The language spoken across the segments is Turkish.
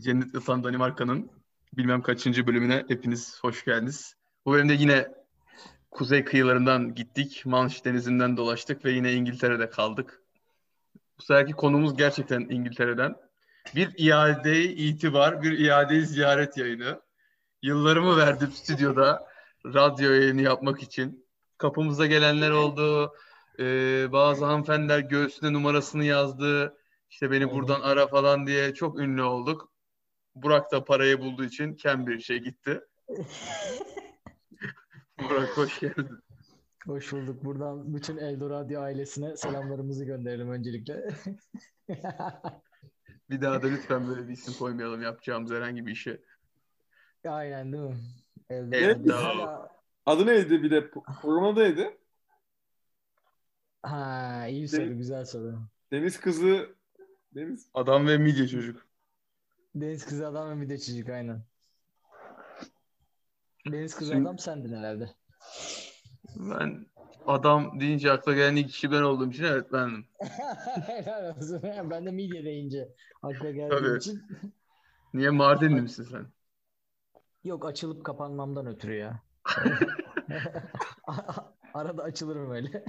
Cennet Atan Danimarka'nın bilmem kaçıncı bölümüne hepiniz hoş geldiniz. Bu bölümde yine kuzey kıyılarından gittik. Manş denizinden dolaştık ve yine İngiltere'de kaldık. Bu seferki konumuz gerçekten İngiltere'den. Bir iade itibar, bir iade ziyaret yayını. Yıllarımı verdim stüdyoda radyo yayını yapmak için. Kapımıza gelenler oldu. Ee, bazı hanımefendiler göğsüne numarasını yazdı. İşte beni buradan ara falan diye çok ünlü olduk. Burak da parayı bulduğu için Cambridge'e gitti. Burak hoş geldin. Hoş bulduk. Buradan bütün Eldorado ailesine selamlarımızı gönderelim öncelikle. bir daha da lütfen böyle bir isim koymayalım yapacağımız herhangi bir işe. Aynen değil mi? Eldorado. Adı neydi bir de? Program adı neydi? Ha iyi soru, güzel soru. Deniz kızı Deniz. Adam ve midye çocuk. Deniz kızı adam ve midye çocuk aynen. Deniz kızı Şimdi- adam sendin herhalde. Ben adam deyince akla gelen ilk kişi ben olduğum için evet bendim. Helal olsun. Ben de midye deyince akla geldiği Tabii. için. Niye Mardinli misin sen? Yok açılıp kapanmamdan ötürü ya. Arada açılırım öyle.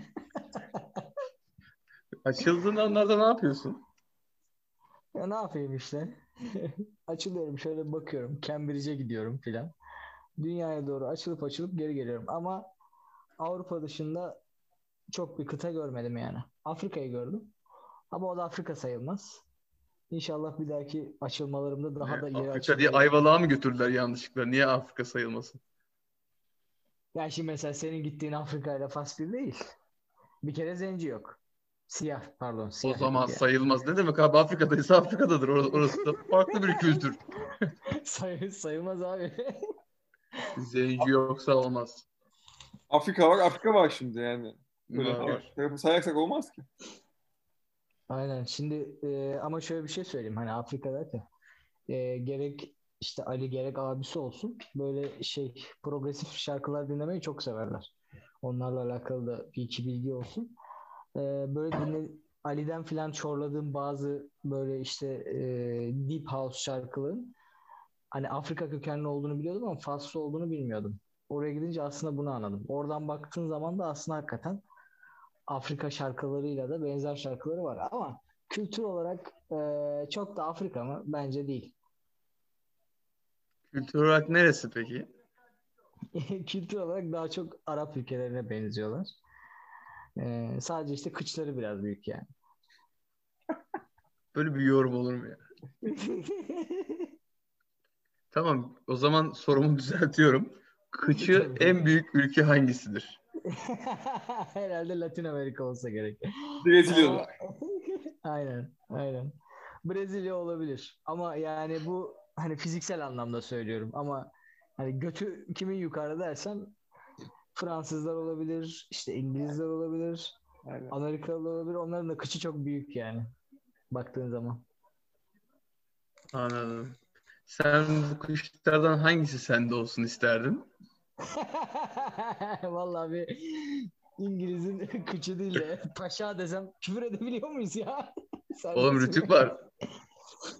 Açıldığın anlarda ne yapıyorsun? Ya ne yapayım işte. Açılıyorum şöyle bakıyorum. Cambridge'e gidiyorum filan. Dünyaya doğru açılıp açılıp geri geliyorum. Ama Avrupa dışında çok bir kıta görmedim yani. Afrika'yı gördüm. Ama o da Afrika sayılmaz. İnşallah bir dahaki açılmalarımda daha da ileri Afrika diye Ayvalık'a mı götürdüler yanlışlıkla? Niye Afrika sayılmasın? Ya şimdi mesela senin gittiğin Afrika ile Fas bir değil. Bir kere zenci yok. Siyah pardon. O Siyah zaman değil sayılmaz. Ne demek abi Afrika'daysa Afrika'dadır. Orası, da farklı bir kültür. Say- sayılmaz abi. Zenci yoksa olmaz. Afrika var, Afrika var şimdi yani. Böyle var? tarafı sayarsak olmaz ki. Aynen. Şimdi e, ama şöyle bir şey söyleyeyim. Hani Afrika derken e, gerek işte Ali gerek abisi olsun böyle şey progresif şarkılar dinlemeyi çok severler. Onlarla alakalı da bir iki bilgi olsun. E, böyle dinle, Ali'den filan çorladığım bazı böyle işte e, deep house şarkıların hani Afrika kökenli olduğunu biliyordum ama Faslı olduğunu bilmiyordum. Oraya gidince aslında bunu anladım. Oradan baktığın zaman da aslında hakikaten Afrika şarkılarıyla da benzer şarkıları var ama kültür olarak e, çok da Afrika mı? Bence değil. Kültür olarak neresi peki? kültür olarak daha çok Arap ülkelerine benziyorlar. E, sadece işte kıçları biraz büyük yani. Böyle bir yorum olur mu ya? Tamam o zaman sorumu düzeltiyorum. Kıçı en büyük ülke hangisidir? Herhalde Latin Amerika olsa gerek. Brezilya'da. aynen, aynen. Brezilya olabilir. Ama yani bu hani fiziksel anlamda söylüyorum ama hani götü kimin yukarı dersen Fransızlar olabilir, işte İngilizler olabilir, Aynen. Amerikalılar olabilir. Onların da kıçı çok büyük yani baktığın zaman. Anladım. Sen bu kuşlardan hangisi sende olsun isterdin? Vallahi bir İngiliz'in kıçı değil de paşa desem küfür edebiliyor muyuz ya? Sen Oğlum rütük var.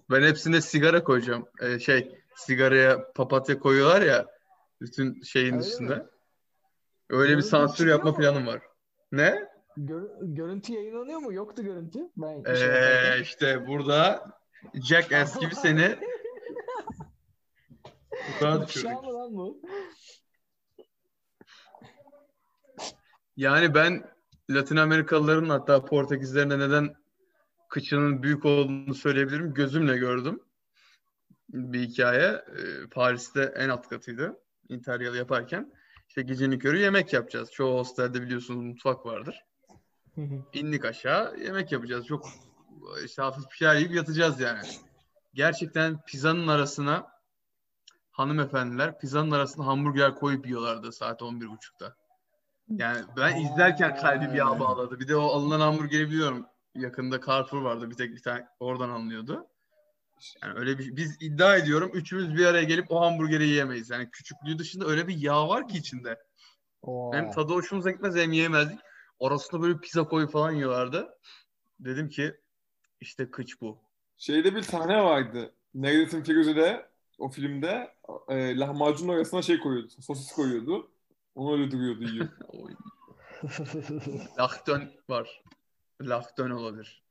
Ben hepsine sigara koyacağım. Ee, şey sigaraya papatya koyuyorlar ya bütün şeyin Öyle üstünde. mi? Öyle bir sansür yapma mu? planım var. Ne? Gör- görüntü yayınlanıyor mu? Yoktu görüntü. Ben Ee, şey işte burada Jackass gibi seni tuzağa düşürdük. mı lan bu? Yani ben Latin Amerikalıların hatta Portekizlerin de neden kıçının büyük olduğunu söyleyebilirim. Gözümle gördüm. Bir hikaye. Ee, Paris'te en alt katıydı. Interrail yaparken. İşte gecenin körü yemek yapacağız. Çoğu hostelde biliyorsunuz mutfak vardır. İndik aşağı yemek yapacağız. Çok işte hafif bir şeyler yiyip yatacağız yani. Gerçekten pizzanın arasına hanımefendiler pizzanın arasına hamburger koyup yiyorlardı saat 11.30'da. Yani ben izlerken kalbim yağ bağladı. Bir de o alınan hamburgeri biliyorum. Yakında Carrefour vardı. Bir tek bir tane oradan alınıyordu. Yani öyle bir biz iddia ediyorum üçümüz bir araya gelip o hamburgeri yiyemeyiz. Yani küçüklüğü dışında öyle bir yağ var ki içinde. Oo. Hem tadı hoşumuza gitmez hem yiyemezdik. Orasında böyle pizza koyu falan yiyorlardı. Dedim ki işte kıç bu. Şeyde bir sahne vardı. Neredesin Firuze'de o filmde e, lahmacunun arasına şey koyuyordu. Sosis koyuyordu. Onu öyle duruyordu yiyor. Lahdön var. Lahdön olabilir.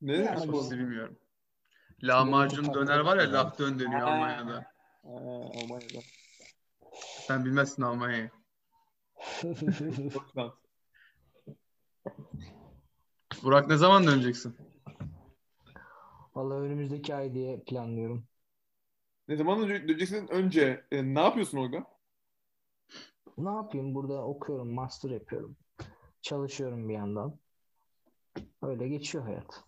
ne? Sosisi bilmiyorum. Lahmacun döner var ya lahdön deniyor Ha. Almanya'da. Almanya'da. Sen bilmezsin Almanya'yı. Burak ne zaman döneceksin? Vallahi önümüzdeki ay diye planlıyorum. Ne zaman döneceksin önce e, ne yapıyorsun orada? Ne yapayım? Burada okuyorum, master yapıyorum. Çalışıyorum bir yandan. Öyle geçiyor hayat.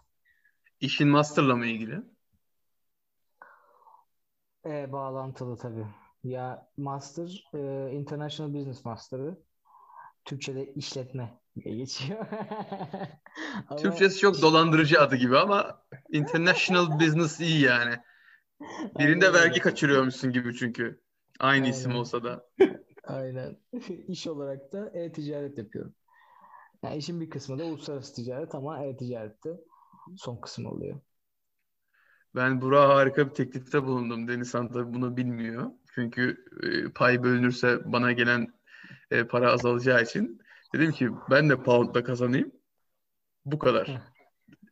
İşin master'la mı ilgili? E, bağlantılı tabii. Ya master, e, International Business Master'ı. Türkçe'de işletme diye geçiyor. Ama Türkçesi çok dolandırıcı adı gibi ama International Business iyi yani. Birinde Aynen vergi kaçırıyormuşsun gibi çünkü. Aynı isim Aynen. olsa da. Aynen. İş olarak da e-ticaret yapıyorum. Yani işin bir kısmı da uluslararası ticaret ama e-ticarette son kısım oluyor. Ben Burak'a harika bir teklifte bulundum. Denizhan tabii bunu bilmiyor. Çünkü e, pay bölünürse bana gelen e, para azalacağı için. Dedim ki ben de pound'da kazanayım. Bu kadar.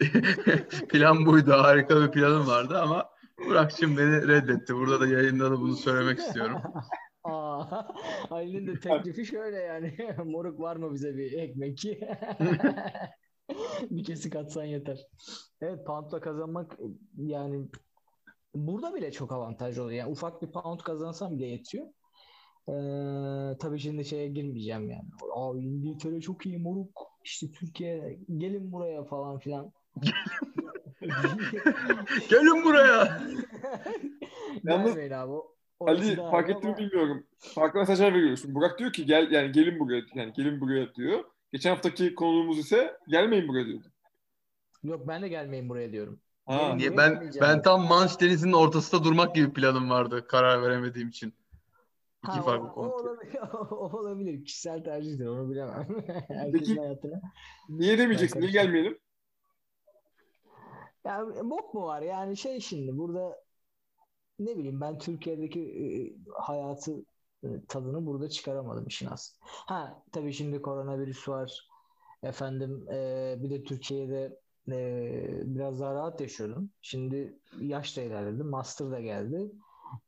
Plan buydu. Harika bir planım vardı ama Burak'cığım beni reddetti. Burada da yayında da bunu söylemek istiyorum. Aa, Ali'nin de teklifi şöyle yani. Moruk var mı bize bir ekmek? bir kesik atsan yeter. Evet poundla kazanmak yani burada bile çok avantaj oluyor. Yani ufak bir pound kazansam bile yetiyor. Ee, tabii şimdi şeye girmeyeceğim yani. Aa, İngiltere çok iyi moruk. İşte Türkiye gelin buraya falan filan. Gelin buraya. Yalnız abi. Ali fark ettim ama- bilmiyorum. Farklı mesajlar veriyorsun. Burak diyor ki gel yani gelin buraya yani gelin buraya diyor. Geçen haftaki konuğumuz ise gelmeyin buraya diyordu. Yok ben de gelmeyin buraya diyorum. Ha. Niye ben ben tam Manş Denizi'nin ortasında durmak gibi planım vardı karar veremediğim için. İki Ha, farklı konu. olabilir, olabilir. Kişisel tercihtir. Onu bilemem. Herkesin Peki- hayatına. Niye demeyeceksin? Niye gelmeyelim? Ya bok mu var? Yani şey şimdi burada ne bileyim ben Türkiye'deki e, hayatı tadını burada çıkaramadım işin aslında. Ha tabii şimdi koronavirüs var. Efendim e, bir de Türkiye'de e, biraz daha rahat yaşıyordum. Şimdi yaş da ilerledi. Master da geldi.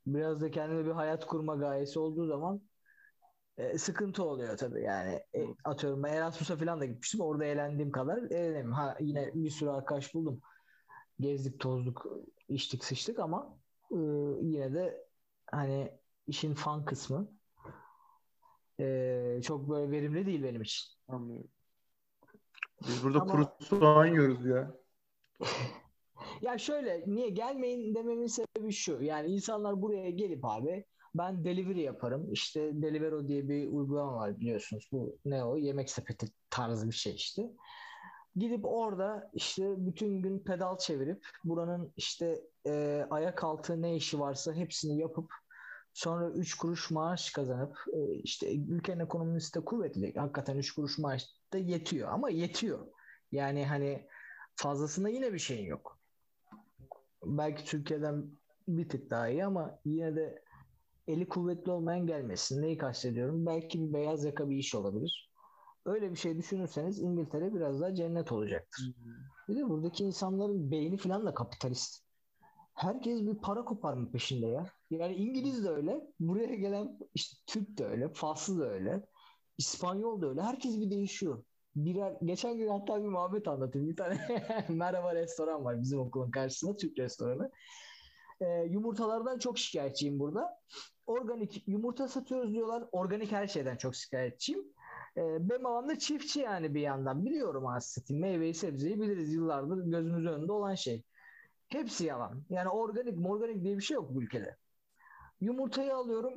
Biraz da kendime bir hayat kurma gayesi olduğu zaman e, sıkıntı oluyor tabii yani. E, atıyorum ben Erasmus'a falan da gitmiştim. Orada eğlendiğim kadar eğlenemiyorum. Ha yine bir sürü arkadaş buldum. Gezdik, tozduk, içtik, sıçtık ama e, yine de hani işin fan kısmı e, çok böyle verimli değil benim için. Anlıyorum. Biz burada Ama- kuru soğan yiyoruz ya. Ya şöyle niye gelmeyin dememin sebebi şu. Yani insanlar buraya gelip abi ben delivery yaparım. İşte Delivero diye bir uygulama var biliyorsunuz. Bu ne o? Yemek sepeti tarzı bir şey işte. Gidip orada işte bütün gün pedal çevirip buranın işte e, ayak altı ne işi varsa hepsini yapıp sonra 3 kuruş maaş kazanıp e, işte ülkenin ekonomisi de kuvvetli. Hakikaten 3 kuruş maaş da yetiyor ama yetiyor. Yani hani fazlasında yine bir şeyin yok belki Türkiye'den bir tık daha iyi ama yine de eli kuvvetli olmayan gelmesin. Neyi kastediyorum? Belki bir beyaz yaka bir iş olabilir. Öyle bir şey düşünürseniz İngiltere biraz daha cennet olacaktır. Bir de buradaki insanların beyni falan da kapitalist. Herkes bir para koparma peşinde ya. Yani İngiliz de öyle. Buraya gelen işte Türk de öyle. Faslı da öyle. İspanyol da öyle. Herkes bir değişiyor. Birer, geçen gün hatta bir muhabbet anlatayım. Bir tane merhaba restoran var bizim okulun karşısında. Türk restoranı. Ee, yumurtalardan çok şikayetçiyim burada. Organik yumurta satıyoruz diyorlar. Organik her şeyden çok şikayetçiyim. Ee, benim babam da çiftçi yani bir yandan. Biliyorum aslında. Meyveyi sebzeyi biliriz yıllardır gözümüz önünde olan şey. Hepsi yalan. Yani organik organik diye bir şey yok bu ülkede. Yumurtayı alıyorum.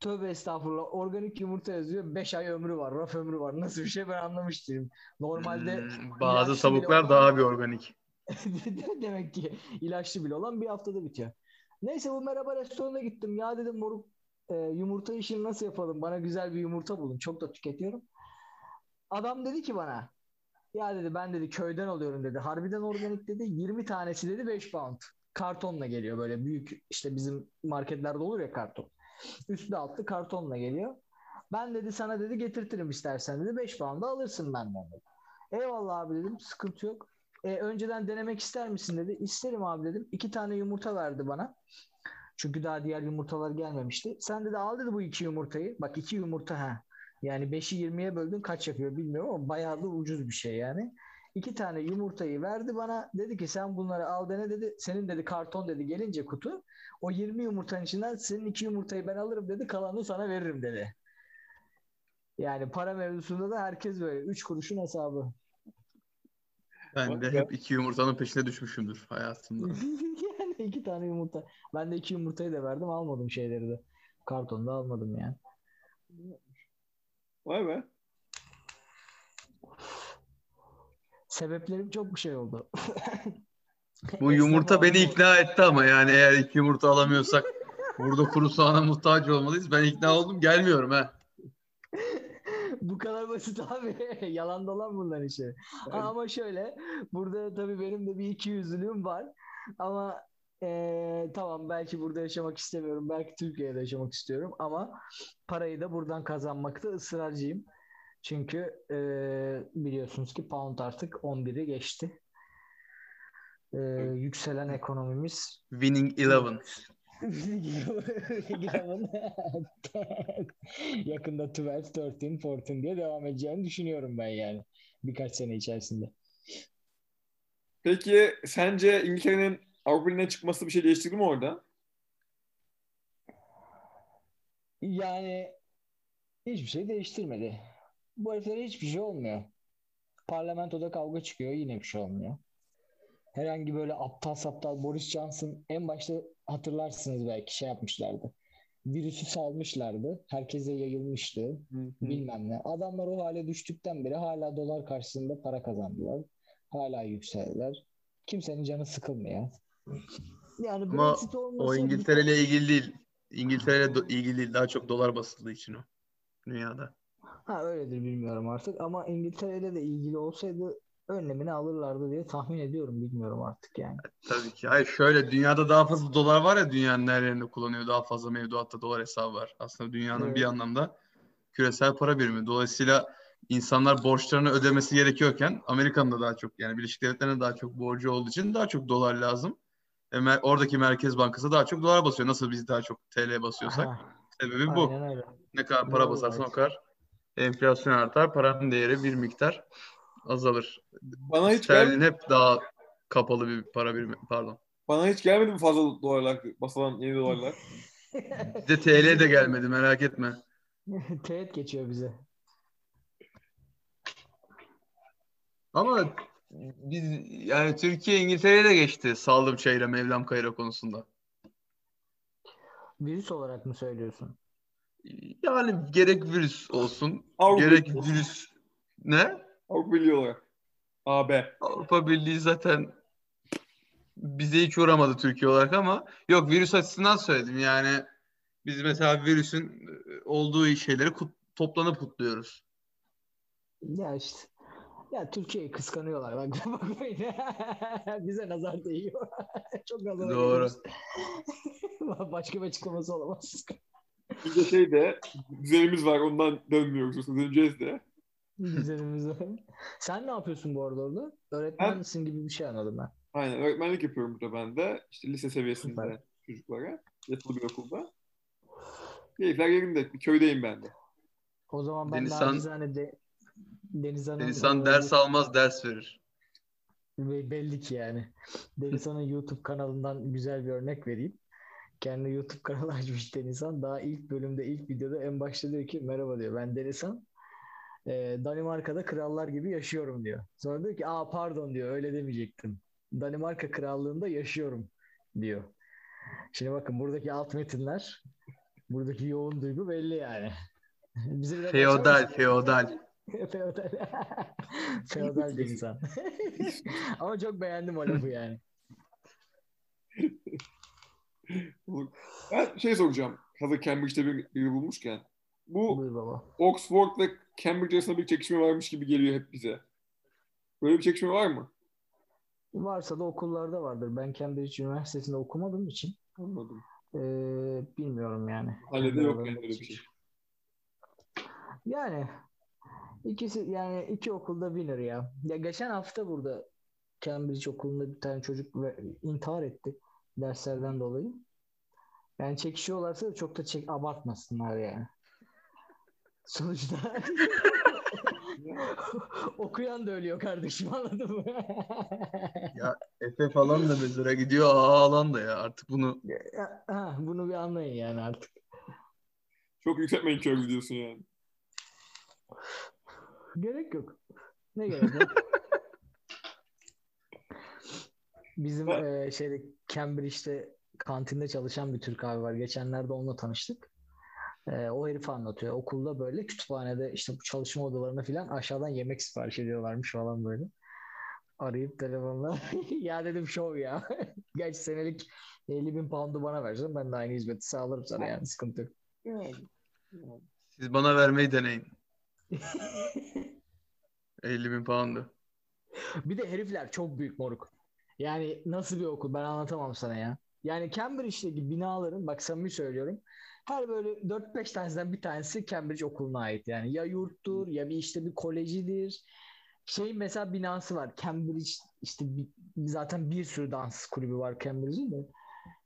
Tövbe estağfurullah. Organik yumurta yazıyor. 5 ay ömrü var. Raf ömrü var. Nasıl bir şey ben anlamıştım. Normalde Hmm, bazı tavuklar olan- daha bir organik. Demek ki ilaçlı bile olan bir haftada bitiyor. Neyse bu merhaba restoranına gittim. Ya dedim moruk e, yumurta işini nasıl yapalım? Bana güzel bir yumurta bulun. Çok da tüketiyorum. Adam dedi ki bana ya dedi ben dedi köyden alıyorum dedi. Harbiden organik dedi. 20 tanesi dedi 5 pound. kartonla geliyor böyle büyük işte bizim marketlerde olur ya karton. Üstlü altlı kartonla geliyor. Ben dedi sana dedi getirtirim istersen dedi 5 pound da alırsın benden dedi. Eyvallah abi dedim sıkıntı yok. E, önceden denemek ister misin dedi. İsterim abi dedim. İki tane yumurta verdi bana. Çünkü daha diğer yumurtalar gelmemişti. Sen dedi al dedi bu iki yumurtayı. Bak iki yumurta ha. Yani 5'i 20'ye böldün kaç yapıyor bilmiyorum ama bayağı da ucuz bir şey yani. İki tane yumurtayı verdi bana. Dedi ki sen bunları al dene dedi. Senin dedi karton dedi gelince kutu. O 20 yumurtanın içinden senin iki yumurtayı ben alırım dedi. Kalanını sana veririm dedi. Yani para mevzusunda da herkes böyle. Üç kuruşun hesabı. Ben de hep iki yumurtanın peşine düşmüşümdür hayatımda. yani iki tane yumurta. Ben de iki yumurtayı da verdim almadım şeyleri de. Kartonda almadım yani. Vay be. Sebeplerim çok bir şey oldu. Bu yumurta beni ikna etti ama yani eğer iki yumurta alamıyorsak burada kuru soğana muhtaç olmalıyız. Ben ikna oldum gelmiyorum ha. Bu kadar basit abi. Yalan dolan bunların işi. Ama şöyle burada tabii benim de bir iki yüzlülüğüm var. Ama eee, tamam belki burada yaşamak istemiyorum. Belki Türkiye'de yaşamak istiyorum. Ama parayı da buradan kazanmakta ısrarcıyım. Çünkü eee, biliyorsunuz ki pound artık 11'i geçti. Eee, yükselen ekonomimiz Winning Eleven. yakında 12, 13, 14 diye devam edeceğini düşünüyorum ben yani. Birkaç sene içerisinde. Peki sence İngiltere'nin Avrupa Ligi'ne çıkması bir şey değiştirdi mi orada? Yani hiçbir şey değiştirmedi. Bu heriflere hiçbir şey olmuyor. Parlamentoda kavga çıkıyor yine bir şey olmuyor. Herhangi böyle aptal saptal Boris Johnson en başta hatırlarsınız belki şey yapmışlardı. Virüsü salmışlardı. Herkese yayılmıştı. Bilmem ne. Adamlar o hale düştükten beri hala dolar karşısında para kazandılar. Hala yükseldiler. Kimsenin canı sıkılmıyor. Yani Ama o İngiltere ile ilgili değil. İngiltere ile do- ilgili değil. Daha çok dolar basıldığı için o. Dünyada. Ha öyledir bilmiyorum artık ama İngiltere'yle de ilgili olsaydı önlemini alırlardı diye tahmin ediyorum bilmiyorum artık yani. Tabii ki. Hayır şöyle dünyada daha fazla dolar var ya dünyanın her yerinde kullanıyor. Daha fazla mevduatta dolar hesabı var. Aslında dünyanın Evet. bir anlamda küresel para birimi. Dolayısıyla insanlar borçlarını ödemesi gerekiyorken Amerika'nın da daha çok yani Birleşik Devletleri'ne daha çok borcu olduğu için daha çok dolar lazım. Mer- oradaki Merkez Bankası daha çok dolar basıyor. Nasıl biz daha çok TL basıyorsak. Aha, Sebebi bu. aynen öyle. Ne kadar para basarsan o kadar enflasyon artar. Paranın değeri bir miktar azalır. Bana hiç Sterlin gelmedi, hep daha kapalı bir para birimi. Pardon. bana hiç gelmedi mi fazla dolarlar, basılan yeni dolarlar? Bize TL de gelmedi merak etme. Teğet geçiyor bize. Ama biz yani Türkiye İngiltere'ye de geçti Saldım Çayır'a Mevlam Kayra konusunda. Virüs olarak mı söylüyorsun? Yani gerek virüs olsun, Avrupa gerek Birliği. virüs ne? Avrupa Birliği olarak. AB. Avrupa Birliği zaten bize hiç uğramadı Türkiye olarak ama yok virüs açısından söyledim yani biz mesela virüsün e, olduğu şeyleri kut- toplanıp kutluyoruz. Ya işte. Ya Türkiye'yi kıskanıyorlar. Bak bakmayın. Bize nazar değiyor. Çok nazar Doğru. Başka bir açıklaması olamaz. Bir de şey de düzenimiz var ondan dönmüyoruz. Döneceğiz de. Düzenimiz var. Sen ne yapıyorsun bu arada orada? Öğretmensin gibi bir şey anladım ben. Aynen öğretmenlik yapıyorum burada ben de. İşte lise seviyesinde Süper. çocuklara. Yatılı bir okulda. Keyifler yerinde. Bir köydeyim ben de. O zaman ben Denizhan- nacizane de Denizhan'ın İnsan e, ders almaz ders verir. Be- Belli ki yani. Denizhan'ın YouTube kanalından güzel bir örnek vereyim. Kendi YouTube kanalı açmış Denizhan. Daha ilk bölümde, ilk videoda en başta diyor ki merhaba diyor. Ben Denizhan. Ee, Danimarka'da krallar gibi yaşıyorum diyor. Sonra diyor ki aa pardon diyor öyle demeyecektim. Danimarka krallığında yaşıyorum diyor. Şimdi bakın buradaki alt metinler buradaki yoğun duygu belli yani. Bize Feodal, feodal. Feodal. Feodal bir insan. Ama çok beğendim o lafı yani. Ben şey soracağım. Hazır Cambridge'de bir, biri bulmuşken. Bu. Oxford ve Cambridge arasında bir çekişme varmış gibi geliyor hep bize. Böyle bir çekişme var mı? Varsa da okullarda vardır. Ben Cambridge Üniversitesi'nde okumadığım için Anladım. e, bilmiyorum yani. Mahallede yok yani öyle bir şey. Yani ikisi yani iki okulda winner ya. Ya geçen hafta burada Cambridge okulunda bir tane çocuk ve- intihar etti derslerden dolayı. Yani çekişiyorlarsa da çok da çek abartmasınlar yani. Sonuçta okuyan da ölüyor kardeşim anladın mı? Efe falan da mezara gidiyor. Aa alan da ya. Artık bunu Ya, ha, bunu bir anlayın yani artık. Çok yükseltmeyin kör diyorsun yani. Gerek yok. Ne gerek yok? Bizim e, şeyde Cambridge'de kantinde çalışan bir Türk abi var. Geçenlerde onunla tanıştık. E, o herif anlatıyor. Okulda böyle kütüphanede işte bu çalışma odalarına falan aşağıdan yemek sipariş ediyorlarmış falan böyle. Arayıp telefonla ya dedim şov ya. Geç senelik 50 bin pound'u bana versen ben de aynı hizmeti sağlarım sana yani sıkıntı yok. Siz bana vermeyi deneyin. 50 bin pound'u. Bir de herifler çok büyük moruk. Yani nasıl bir okul ben anlatamam sana ya. Yani Cambridge'deki binaların bak samimi söylüyorum. Her böyle 4-5 tanesinden bir tanesi Cambridge okuluna ait yani. Ya yurttur ya bir işte bir kolejidir. Şey mesela binası var. Cambridge işte bir- zaten bir sürü dans kulübü var Cambridge'in de.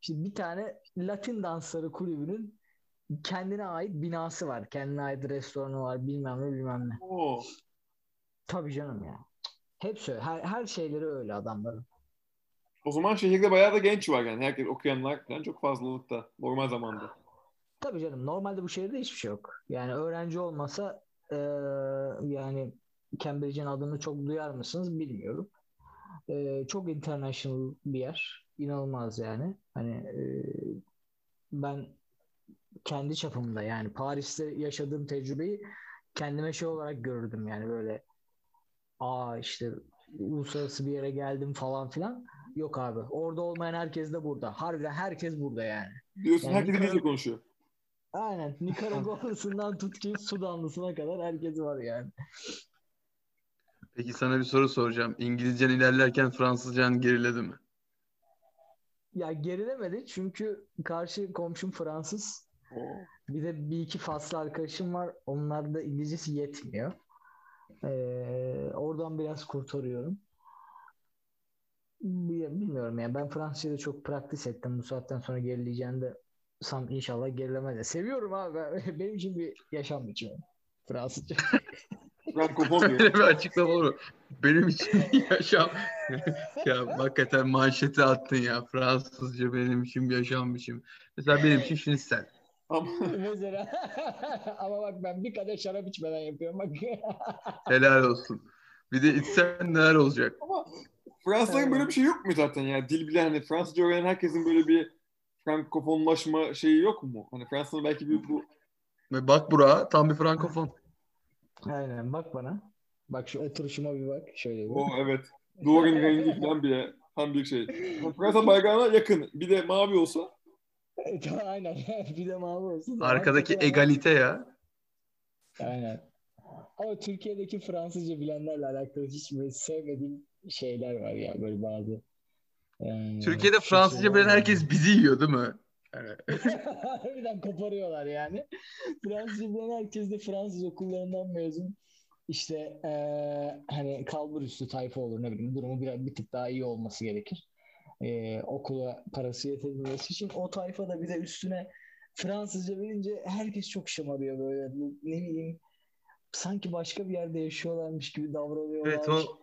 İşte bir tane Latin dansları kulübünün kendine ait binası var. Kendine ait restoranı var bilmem ne bilmem ne. Oo. Tabii canım ya. Hepsi öyle. Her, her şeyleri öyle adamların. O zaman şehirde bayağı da genç var yani. Herkes okuyanlar falan çok fazlalıkta. Normal zamanda. Tabii canım. Normalde bu şehirde hiçbir şey yok. Yani öğrenci olmasa eee, yani Cambridge'in adını çok duyar mısınız bilmiyorum. Eee, çok international bir yer. İnanılmaz yani. Hani eee, ben kendi çapımda yani Paris'te yaşadığım tecrübeyi kendime şey olarak gördüm yani böyle aa işte uluslararası bir yere geldim falan filan. Yok abi. Orada olmayan herkes de burada. Harbiden herkes burada yani. Diyorsun Yani herkes İngilizce konuşuyor. Aynen. Nikaragualısından tut ki Sudanlısına kadar herkes var yani. Peki sana bir soru soracağım. İngilizcen ilerlerken Fransızcan geriledi mi? Ya gerilemedi çünkü karşı komşum Fransız. Bir de bir iki faslı arkadaşım var. Onlar da İngilizcesi yetmiyor. Ee, oradan biraz kurtarıyorum. Bi- Bilmiyorum yani ben Fransızca'da çok praktis ettim. Bu saatten sonra gerileyeceğini de san inşallah gerilemez. de. Seviyorum abi. Ben- Benim için bir yaşam biçimi. Fransızca. Böyle bir açıklama olur. Benim için yaşam. ya hakikaten manşeti attın ya. Fransızca benim için bir yaşam biçimi. Mesela benim için şinisel. Ama Mesela. Ama bak ben bir kadeh şarap içmeden yapıyorum. Bak. Helal olsun. Bir de içsen neler olacak? Ama Fransızların böyle bir şey yok mu zaten ya? Dil bilen hani Fransızca öğrenen herkesin böyle bir frankofonlaşma şeyi yok mu? Hani Fransa'nın belki bir bu bak Burak'a tam bir frankofon. Aynen bak bana. Bak şu oturuşuma bir bak. Şöyle bir. o evet. Duvarın rengi falan bile tam bir şey. Fransa bayrağına yakın. Bir de mavi olsa Aynen. bir de mavi olsun. Arkadaki egalite ya. Aynen. Ama Türkiye'deki Fransızca bilenlerle alakalı hiç böyle sevmediğim şeyler var ya böyle bazı. Ee, Türkiye'de Fransızca bilen herkes bizi yiyor değil mi? Yani, Harbiden koparıyorlar yani. Fransızca bilen herkes de Fransız okullarından mezun. İşte eee hani kalbur üstü tayfa olur ne bileyim durumu biraz bir tık daha iyi olması gerekir. Eee, okula parası yetebilmesi için o tayfa da bir de üstüne Fransızca bilince herkes çok şımarıyor böyle ne bileyim sanki başka bir yerde yaşıyorlarmış gibi davranıyorlar. evet o,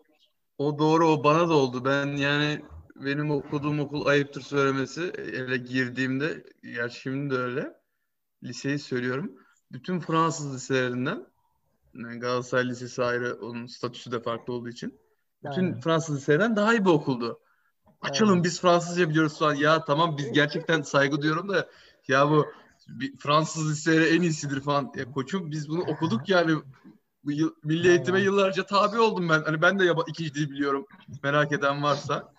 o doğru o bana da oldu. Ben yani benim okuduğum okul ayıptır söylemesi. Eve girdiğimde, gerçi şimdi de öyle. Liseyi söylüyorum. Bütün Fransız liselerinden yani Galatasaray Lisesi ayrı, onun statüsü de farklı olduğu için. Bütün Aynen. Fransız liselerinden daha iyi bir okuldu. Açalım biz Fransızca biliyoruz falan. Ya tamam biz gerçekten saygı diyorum da ya bu bir Fransız liseleri en iyisidir falan. Ya koçum biz bunu okuduk yani. Bu yıl, milli eğitime Aynen. yıllarca tabi oldum ben. Hani ben de yaba, ikinci dil biliyorum. Merak eden varsa.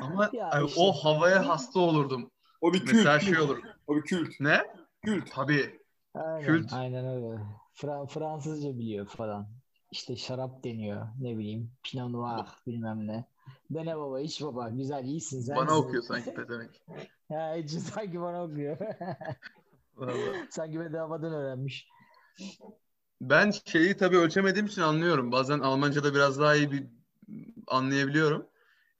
Ama Ya hani işte. o havaya hasta olurdum. o bir kült. Mesela şey olur. O bir kült. Ne? Kült. Tabii. Aynen, Kült. aynen öyle. Fra- Fransızca biliyor falan. İşte şarap deniyor. Ne bileyim. Pinot Noir bilmem ne. Dene baba, iç baba. Güzel, iyisin. Sen Bana okuyor sanki pedemek. Ya hiç sanki bana okuyor. Sanki bedavadan öğrenmiş. Ben şeyi tabii ölçemediğim için anlıyorum. Bazen Almanca'da biraz daha iyi bir anlayabiliyorum.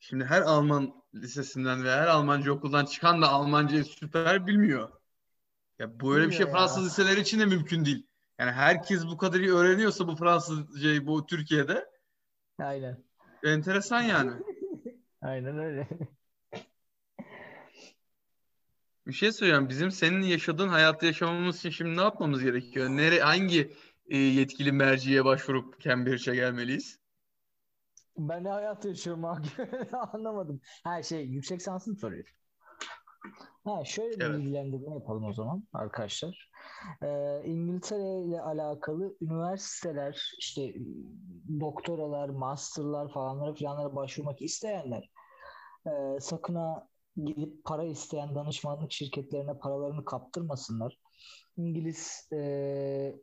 Şimdi her Alman lisesinden ve her Almanca okuldan çıkan da Almancayı süper bilmiyor. Ya böyle bir şey Bilmiyor ya. Fransız liseleri için de mümkün değil. Yani herkes bu kadar iyi öğreniyorsa bu Fransızcayı bu Türkiye'de Aynen. Enteresan yani. Aynen öyle. Bir şey söyleyeceğim. Bizim senin yaşadığın hayatı yaşamamız için şimdi ne yapmamız gerekiyor? Nere, hangi e, yetkili merciye başvurup Cambridge'e gelmeliyiz? Ben ne hayat yaşıyorum abi? Anlamadım. Ha şey yüksek sansın soruyor. Ha şöyle bir Evet. bilgilendirme yapalım o zaman arkadaşlar. Ee, İngiltere ile alakalı üniversiteler işte doktoralar, masterlar falanlara filanlara başvurmak isteyenler e, sakın ha gidip para isteyen danışmanlık şirketlerine paralarını kaptırmasınlar. İngiliz e,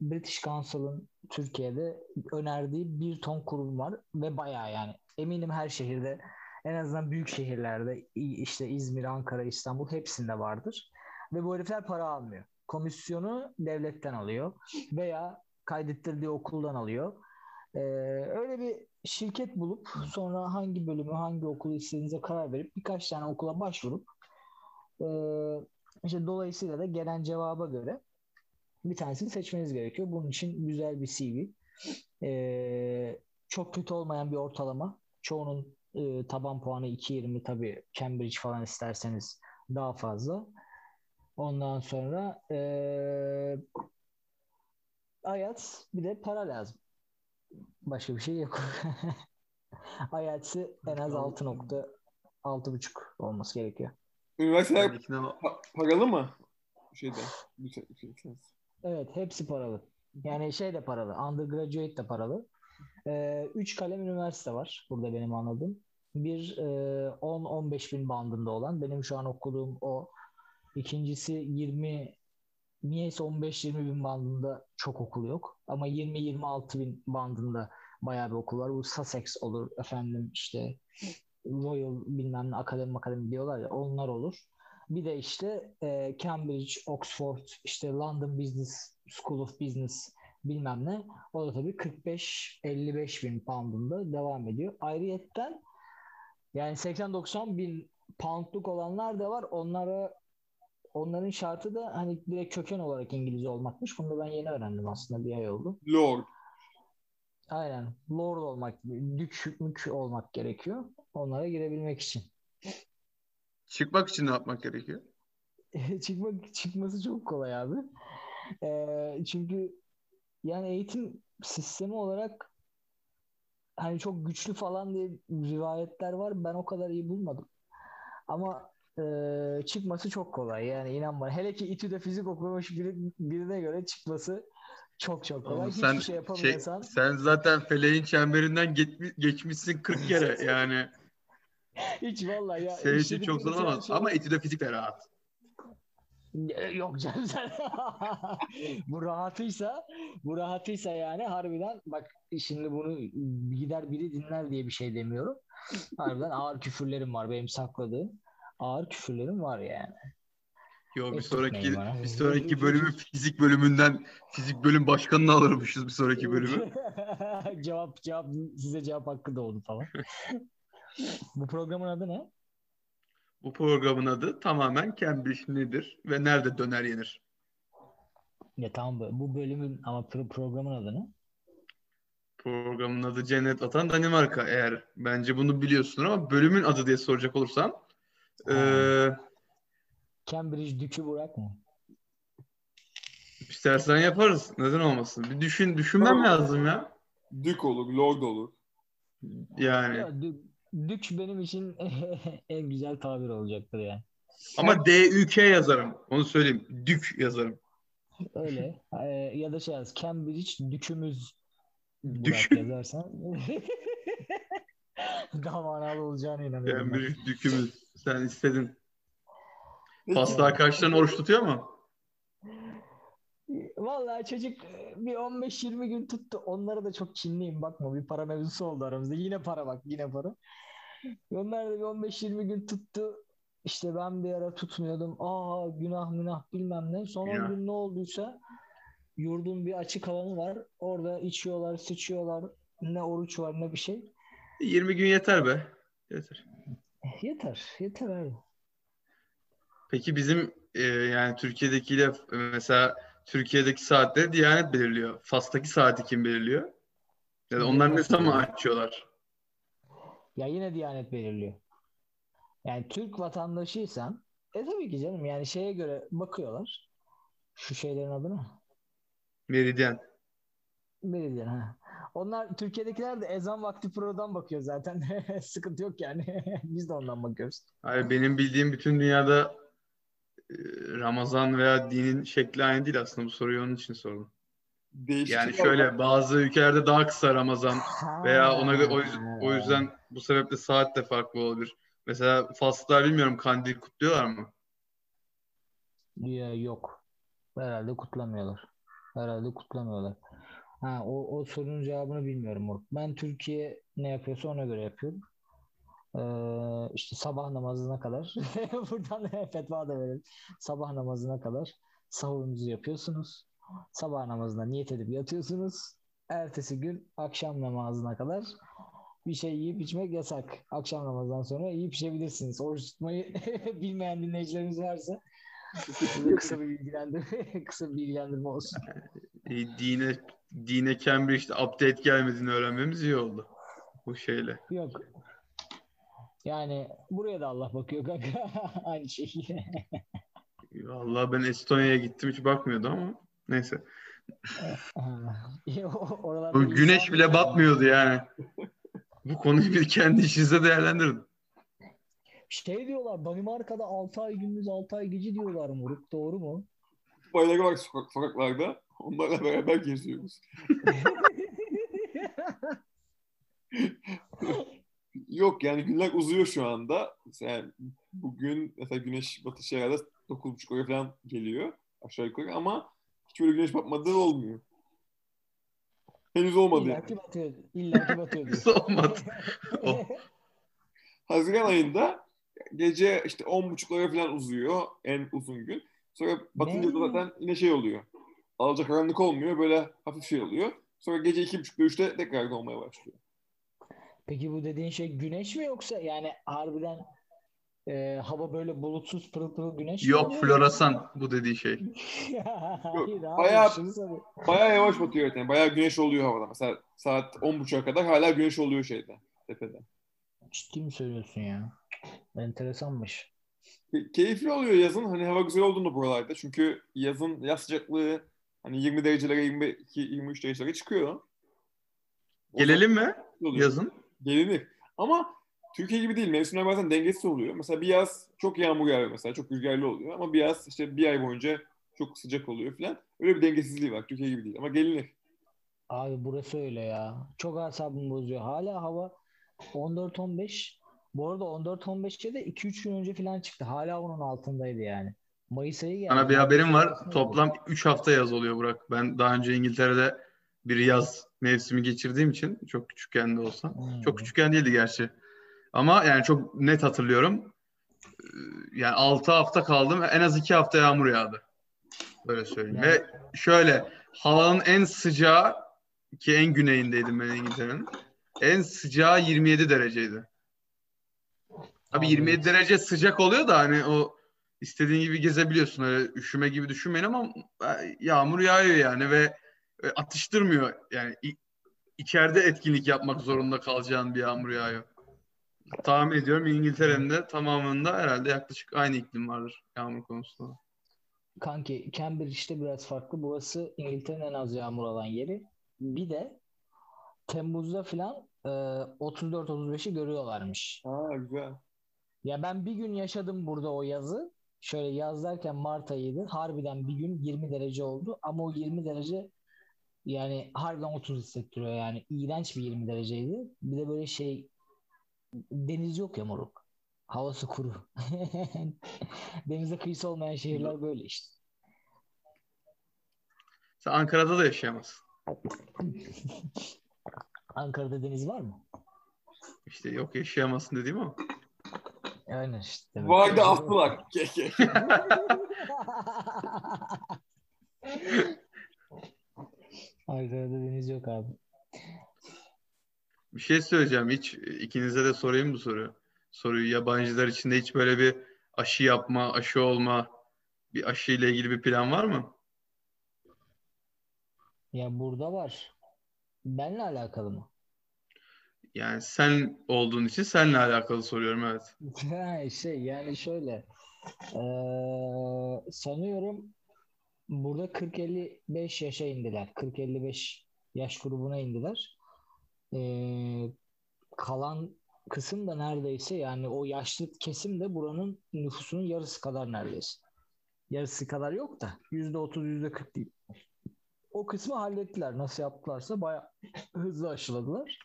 British Council'ın Türkiye'de önerdiği bir ton kurum var ve bayağı yani eminim her şehirde en azından büyük şehirlerde işte İzmir, Ankara, İstanbul hepsinde vardır. Ve bu herifler para almıyor. Komisyonu devletten alıyor veya kaydettirdiği okuldan alıyor. Ee, öyle bir şirket bulup sonra hangi bölümü, hangi okulu istediğinize karar verip birkaç tane okula başvurup e, işte dolayısıyla da gelen cevaba göre bir tanesini seçmeniz gerekiyor. Bunun için güzel bir CV. Ee, çok kötü olmayan bir ortalama. Çoğunun e, taban puanı 2.20 tabii Cambridge falan isterseniz daha fazla. Ondan sonra e, IELTS bir de para lazım. Başka bir şey yok. IELTS'i en az 6 nokta 6.5 olması gerekiyor. Üniversiteler pa- paralı mı? Şeyde. Yüksek, yüksek lisans. Evet hepsi paralı. Yani şey de paralı. Undergraduate de paralı. Ee, üç kalem üniversite var. Burada benim anladığım. Bir e, 10-15 bin bandında olan. Benim şu an okuduğum o. İkincisi 20 niyeyse 15-20 bin bandında çok okul yok. Ama 20-26 bin bandında bayağı bir okul var. Bu Sussex olur efendim işte Royal bilmem ne akademi akademi diyorlar ya onlar olur. Bir de işte e, Cambridge, Oxford, işte London Business School of Business bilmem ne. O da tabii 45-55 bin poundunda devam ediyor. Ayrıyetten yani 80-90 bin poundluk olanlar da var. Onlara onların şartı da hani direkt köken olarak İngilizce olmakmış. Bunu ben yeni öğrendim aslında bir ay oldu. Lord. Aynen. Lord olmak, dük, mük olmak gerekiyor. Onlara girebilmek için. Çıkmak için ne yapmak gerekiyor? Çıkmak çıkması çok kolay abi. Ee, çünkü yani eğitim sistemi olarak hani çok güçlü falan diye rivayetler var. Ben o kadar iyi bulmadım. Ama e, çıkması çok kolay. Yani inan bana. Hele ki İTÜ'de fizik okumuş biri, birine göre çıkması çok çok kolay. Hiçbir sen şey şey, yapamıyorsan sen zaten feleğin çemberinden geçmi- geçmişsin 40 kere yani. hiç vallahi ya için çok zor ama şey- ama etüde fizik de rahat. E, Yok canım sen. bu rahatıysa, bu rahatıysa yani harbiden bak şimdi bunu gider biri dinler diye bir şey demiyorum. Harbiden ağır küfürlerim var benim sakladığım. Ağır küfürlerim var yani. Yo bir sonraki bana. bir sonraki bölümü fizik bölümünden fizik bölüm başkanını alırmışız bir sonraki bölümü. cevap cevap size cevap hakkı doğdu falan. bu programın adı ne? Bu programın adı tamamen Cambridge nedir ve nerede döner yenir? Ya tamam bu- bu bölümün ama pro- programın adı ne? Programın adı Cennet Atan Danimarka eğer bence bunu biliyorsun ama bölümün adı diye soracak olursan eee Cambridge Dükü Burak mı? istersen yaparız. Neden olmasın? Bir düşün düşünmem Tamam. lazım ya. Dük olur, Lord olur. Yani Ya, dü- dük benim için en güzel tabir olacaktır yani. ama D-Ü-K yazarım. Onu söyleyeyim. Dük yazarım. Öyle. Ee, ya da şey yaz. Cambridge dükümüz Dük. yazarsan daha manalı olacağına inanıyorum. ben. Cambridge dükümüz. Sen istedin. Pasta arkadaşların oruç tutuyor mu? Vallahi çocuk e, bir 15-20 gün tuttu. Onlara da çok kinliyim bakma. Bir para mevzusu oldu aramızda. Yine para bak yine para. Onlar da bir 15-20 gün tuttu. İşte ben bir ara tutmuyordum. Aa günah günah bilmem ne. Son 10 Günah. gün ne olduysa yurdun bir açık alanı var. Orada içiyorlar, sıçıyorlar. Ne oruç var ne bir şey. 20 gün yeter be. Yeter. Yeter. Yeter abi. Peki bizim e, yani Türkiye'dekiyle e, mesela Türkiye'deki saatleri Diyanet belirliyor. Fas'taki saati kim belirliyor? Ya da onlar ne zaman açıyorlar? Ya yine Diyanet belirliyor. Yani Türk vatandaşıysan e tabii ki canım yani şeye göre bakıyorlar. Şu şeylerin adı ne? Meridyen. Meridyen ha. Onlar Türkiye'dekiler de ezan vakti prodan bakıyor zaten. Sıkıntı yok yani. Biz de ondan bakıyoruz. Hayır, benim bildiğim bütün dünyada Ramazan veya dinin şekli aynı değil aslında. Bu soruyu onun için sordum. Değişik Yani şöyle bazı ülkelerde daha kısa Ramazan veya ona o, yüzden bu sebeple saat de farklı olabilir. Mesela Faslılar bilmiyorum kandil kutluyorlar mı? Ya, yok. Herhalde kutlamıyorlar. Herhalde kutlamıyorlar. Ha, o, o sorunun cevabını bilmiyorum. Ben Türkiye ne yapıyorsa ona göre yapıyorum. Ee, işte sabah namazına kadar buradan fetva da verelim. Sabah namazına kadar sahurunuzu yapıyorsunuz. Sabah namazına niyet edip yatıyorsunuz. Ertesi gün akşam namazına kadar bir şey yiyip içmek yasak. Akşam namazdan sonra yiyip içebilirsiniz. Oruç tutmayı bilmeyen dinleyicilerimiz varsa kısa bir bilgilendirme, kısa bir bilgilendirme olsun. E, dine dine Cambridge'de update gelmediğini öğrenmemiz iyi oldu. Bu şeyle. Yok. Yani buraya da Allah bakıyor kanka. Aynı şey. Vallahi ben Estonya'ya gittim hiç bakmıyordu ama neyse. O- Oralarda Bu güneş bile mı- batmıyordu yani. Bu konuyu bir kendi işinizde değerlendirin. Şey diyorlar Danimarka'da 6 ay gündüz 6 ay gece diyorlar moruk. Doğru mu? bayrağı var sokak, sokaklarda. Onlarla beraber geziyoruz. Yok yani günler uzuyor şu anda. Mesela bugün mesela güneş batışı herhalde 9.30 oraya falan geliyor aşağı yukarı ama hiç böyle güneş batmadığı olmuyor. Henüz olmadı İlla yani. ki batıyor. İlla ki batıyor. Nasıl olmadı? Oh. Haziran ayında gece işte 10.30'lara falan uzuyor en uzun gün. Sonra batınca da zaten yine şey oluyor. Alacakaranlık olmuyor böyle hafif şey oluyor. Sonra gece 2.30'da 3'te tekrar olmaya başlıyor. Peki bu dediğin şey güneş mi yoksa yani harbiden e, hava böyle bulutsuz pırıl pırıl güneş mi Yok floresan bu dediği şey. Soruyorum. Bayağı yavaş batıyor. Yani bayağı güneş oluyor havada. Mesela saat 10.30'a kadar hala güneş oluyor şeyde tepede. Ciddi mi söylüyorsun ya? Enteresanmış. Ke- Keyifli oluyor yazın. Hani hava güzel olduğunda buralarda. Çünkü yazın yaz sıcaklığı hani 20 derecelere 22 23 derecelere çıkıyor. O Gelelim mi yazın? Gelinir. Ama Türkiye gibi değil. Mevsimler bazen dengesiz oluyor. Mesela bir yaz çok yağmur yağıyor mesela. Çok rüzgarlı oluyor. Ama bir yaz işte bir ay boyunca çok sıcak oluyor falan. Öyle bir dengesizliği var. Türkiye gibi değil. Ama gelinir. Abi burası öyle ya. Çok asabımı bozuyor. Hala hava 14-15. Bu arada 14-15'te de 2-3 gün önce falan çıktı. Hala onun altındaydı yani. Mayıs ayı geldi. Sana bir haberim var. Toplam 3 hafta yaz oluyor Burak. Ben daha önce İngiltere'de bir yaz mevsimi geçirdiğim için çok küçükken de olsa. Hmm. Çok küçükken değildi gerçi. Ama yani çok net hatırlıyorum. Ee, Yani 6 hafta kaldım. En az 2 hafta yağmur yağdı. Böyle söyleyeyim. Yani- Ve şöyle havanın en sıcağı ki en güneyindeydim ben İngiltere'nin. En sıcağı 27 dereceydi. Abi, 27 evet. derece sıcak oluyor da hani o istediğin gibi gezebiliyorsun. Öyle üşüme gibi düşünmeyin ama e, yağmur yağıyor yani ve e, atıştırmıyor. Yani içeride etkinlik yapmak zorunda kalacağın bir yağmur yağıyor. Tahmin ediyorum İngiltere'nin de tamamında herhalde yaklaşık aynı iklim vardır yağmur konusunda. Kanki Cambridge'de biraz farklı. Burası İngiltere'nin en az yağmur alan yeri. Bir de Temmuz'da falan e, 34-35'i görüyorlarmış. Ha güzel. Ya ben bir gün yaşadım burada o yazı. Şöyle yaz derken Mart ayıydı. Harbiden bir gün 20 derece oldu. Ama o 20 derece yani harbiden 30 hissettiriyor yani. İğrenç bir 20 dereceydi. Bir de böyle şey deniz yok ya moruk. Havası kuru. Denize kıyısı olmayan şehirler böyle işte. Sen Ankara'da da yaşayamazsın. Ankara'da deniz var mı? İşte yok yaşayamazsın dediğim o. Aynen işte. Vay da astılar. Ankara'da deniz yok abi. Bir şey söyleyeceğim. Hiç ikinize de sorayım bu soruyu. Soruyu yabancılar içinde hiç böyle bir aşı yapma, aşı olma, bir aşı ile ilgili bir plan var mı? Ya burada var. Benle alakalı mı? Yani sen olduğun için seninle alakalı soruyorum evet. Şey yani şöyle eee, sanıyorum burada 40-55 yaşa indiler. 40-55 yaş grubuna indiler. Eee, kalan kısım da neredeyse yani o yaşlı kesim de buranın nüfusunun yarısı kadar neredeyse. Yarısı kadar yok da %30 %40 değil. O kısmı hallettiler. Nasıl yaptılarsa bayağı hızlı aşıladılar.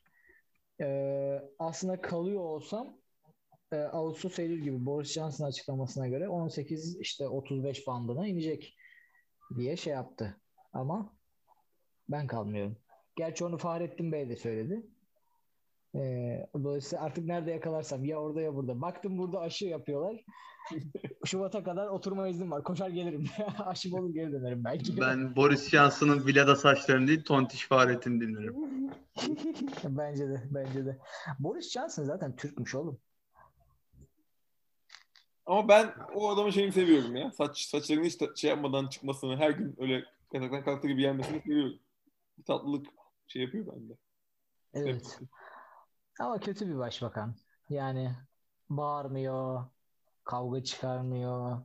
Eee, aslında kalıyor olsam e, Ağustos Eylül gibi Boris Johnson açıklamasına göre 18 işte 35 bandına inecek diye şey yaptı. Ama ben kalmıyorum. Gerçi onu Fahrettin Bey de söyledi. E, dolayısıyla artık nerede yakalarsam ya orada ya burada. Baktım burada aşı yapıyorlar. Şubat'a kadar oturma iznim var. Koşar gelirim. Aşım olur geri dönerim belki. Ben Boris Johnson'ın Vilada saçlarını değil Tontiş Fahrettin dinlerim. bence de bence de. Boris Johnson zaten Türkmüş oğlum. Ama ben o adamın şeyini seviyorum ya. Saç saçlarını hiç şey yapmadan çıkmasını, her gün öyle yataktan kalktığı gibi yenmesini seviyorum. Bir tatlılık şey yapıyor bende. Evet. Ama kötü bir başbakan. Yani bağırmıyor, kavga çıkarmıyor,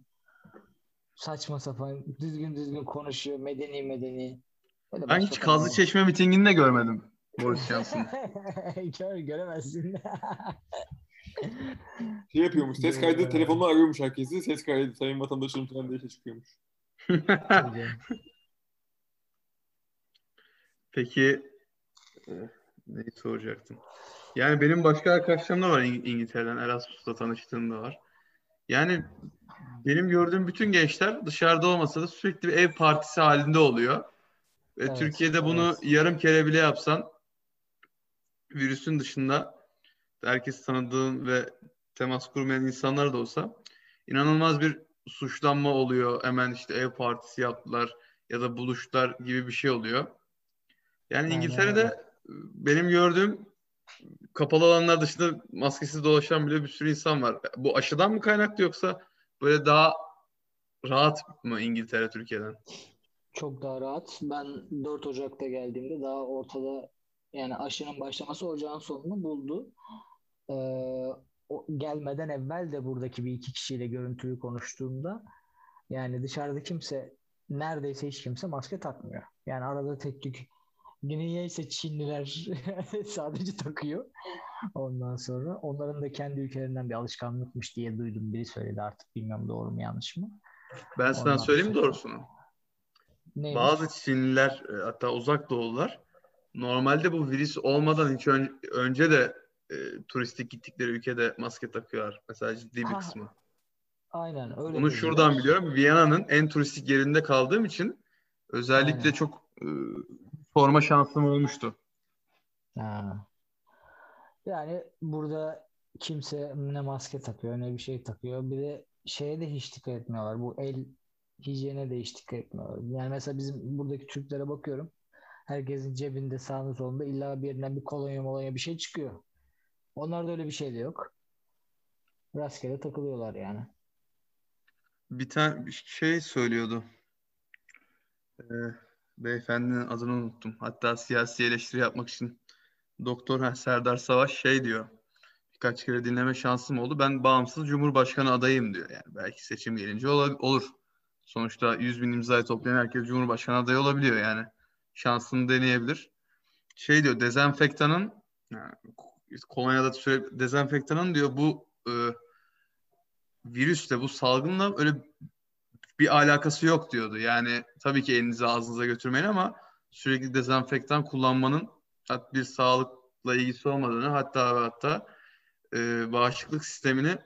saçma sapan, düzgün düzgün konuşuyor, medeni medeni. Böyle Ben hiç Kazlı. Çeşme mitinginde görmedim Boris Johnson'ı. Gör, göremezsin. Şey yapıyormuş. Ses kaydı telefonla arıyormuş herkesi. Ses kaydı sayın vatandaşım falan diye şey çıkıyormuş. Peki e, neyi soracaktım? Yani benim başka arkadaşlarım da var İng- İngiltere'den. Erasmus'ta tanıştığım da var. Yani benim gördüğüm bütün gençler dışarıda olmasa da sürekli bir ev partisi halinde oluyor. Ve Evet, Türkiye'de bunu evet. yarım kere bile yapsan virüsün dışında herkes tanıdığın ve temas kurmayan insanlar da olsa inanılmaz bir suçlanma oluyor. Hemen işte ev partisi yaptılar ya da buluştular gibi bir şey oluyor. Yani Aynen İngiltere'de öyle. benim gördüğüm kapalı alanlar dışında maskesiz dolaşan bile bir sürü insan var. Bu aşıdan mı kaynaklı yoksa böyle daha rahat mı İngiltere Türkiye'den? Çok daha rahat. Ben 4 Ocak'ta geldiğimde daha ortada yani aşının başlaması ocağın sonunu buldu. Ee, o gelmeden evvel de buradaki bir iki kişiyle görüntülü konuştuğumda yani dışarıda kimse neredeyse hiç kimse maske takmıyor. Yani arada tek tük niyeyse Çinliler sadece takıyor. Ondan sonra onların da kendi ülkelerinden bir alışkanlıkmış diye duydum. Biri söyledi artık bilmiyorum doğru mu yanlış mı. Ben sana Ondan söyleyeyim sonra- doğrusunu. Neymiş? Bazı Çinliler e, hatta uzak doğulular normalde bu virüs olmadan hiç ön- önce de e, turistik gittikleri ülkede maske takıyorlar. Mesela ciddi bir kısmı. Aynen öyle. Bunu şuradan biliyorum. Viyana'nın en turistik yerinde kaldığım için özellikle Aynen. çok e, forma şansım olmuştu. Ha. Yani burada kimse ne maske takıyor ne bir şey takıyor. Bir de şeye de hiç dikkat etmiyorlar. Bu el hijyene de hiç dikkat etmiyorlar. Yani mesela bizim buradaki Türklere bakıyorum. Herkesin cebinde sağında solunda illa bir yerinden bir kolonya molonya bir şey çıkıyor. Onlarda öyle bir şey de yok. Rastgele takılıyorlar yani. Bir tane şey söylüyordu. Ee, beyefendinin adını unuttum. Hatta siyasi eleştiri yapmak için Doktor Serdar Savaş şey diyor. Birkaç kere dinleme şansım oldu. Ben bağımsız Cumhurbaşkanı adayım diyor. Yani belki seçim gelince ola- olur. Sonuçta 100 bin imzayı toplayan herkes Cumhurbaşkanı adayı olabiliyor yani. Şansını deneyebilir. Şey diyor dezenfektanın yani kolonyada süre dezenfektanın diyor bu e, virüsle bu salgınla öyle bir alakası yok diyordu. Yani tabii ki elinizi ağzınıza götürmeyin ama sürekli dezenfektan kullanmanın bir sağlıkla ilgisi olmadığını hatta hatta e, bağışıklık sistemini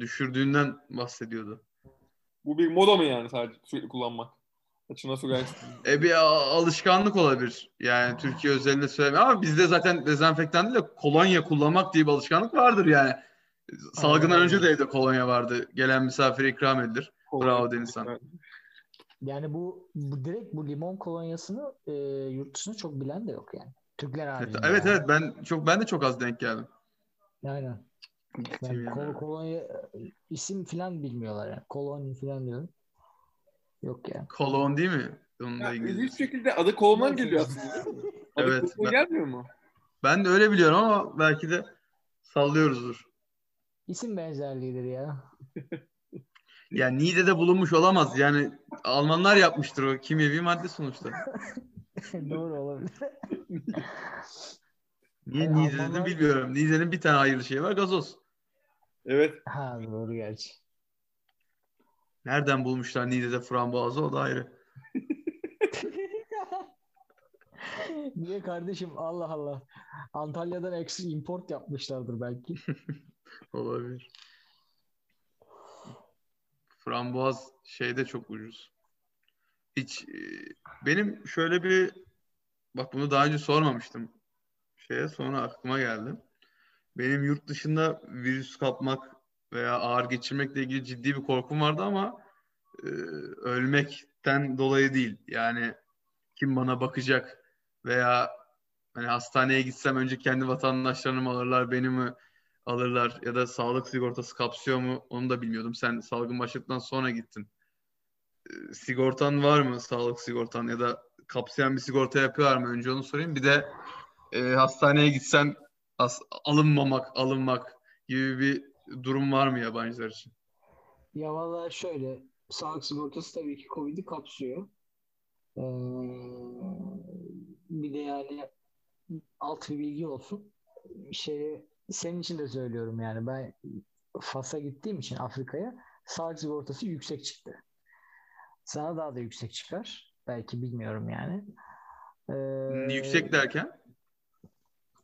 düşürdüğünden bahsediyordu. Bu bir moda mı yani sadece sürekli kullanmak? Saçına su gelsin. E bir alışkanlık olabilir. Yani Türkiye özelinde söylemiyorum ama bizde zaten dezenfektan değil de kolonya kullanmak diye bir alışkanlık vardır yani. Salgından Aynen. önce de evde kolonya vardı. Gelen misafire ikram edilir. Bravo Denizhan. Yani bu, bu direkt bu limon kolonyasını e, yurt dışında çok bilen de yok yani. Türkler Evet haricinde. evet, yani. evet ben çok ben de çok az denk geldim. Aynen. Gittiğim Yani kol, kolonya e, isim falan bilmiyorlar yani. Kolonya falan diyorum. Yok yani. Kolon değil mi? Onun da Ya, İngilizcesi. ilginç şekilde adı kolondan geliyor aslında. Adı Evet, ben- gelmiyor mu? Ben de öyle biliyorum ama belki de sallıyoruzdur. İsim benzerliğidir ya. Yani Niğde'de bulunmuş olamaz. Yani Almanlar yapmıştır o kimyevi madde sonuçta. Doğru olabilir. Niye Yani Niğde'de Almanlar- bilmiyorum. Niğde'nin bir tane hayırlı şeyi var gazoz. Evet. Ha doğru gerçi. Nereden bulmuşlar Niğde'de frambuazı o da ayrı. Niye kardeşim Allah Allah. Antalya'dan eksi import yapmışlardır belki. Olabilir. Frambuaz şeyde çok ucuz. Hiç e, benim şöyle bir bak bunu daha önce sormamıştım şeye sonra aklıma geldi. Benim yurt dışında virüs kapmak veya ağır geçirmekle ilgili ciddi bir korkum vardı ama e, ölmekten dolayı değil. Yani kim bana bakacak veya hani hastaneye gitsem önce kendi vatandaşlarını mı alırlar, beni mi alırlar ya da sağlık sigortası kapsıyor mu onu da bilmiyordum. Sen salgın başladıktan sonra gittin. E, sigortan var mı sağlık sigortan ya da kapsayan bir sigorta yapıyorlar mı? Önce onu sorayım. Bir de e, hastaneye gitsen as- alınmamak, alınmak gibi bir durum var mı yabancılar için? Ya valla şöyle sağlık sigortası tabii ki Covid'i kapsıyor. Ee, bir de yani alt bir bilgi olsun. Şey, senin için de söylüyorum yani ben Fas'a gittiğim için Afrika'ya sağlık sigortası yüksek çıktı. Sana daha da yüksek çıkar. Belki bilmiyorum yani. Ee, Yüksek derken?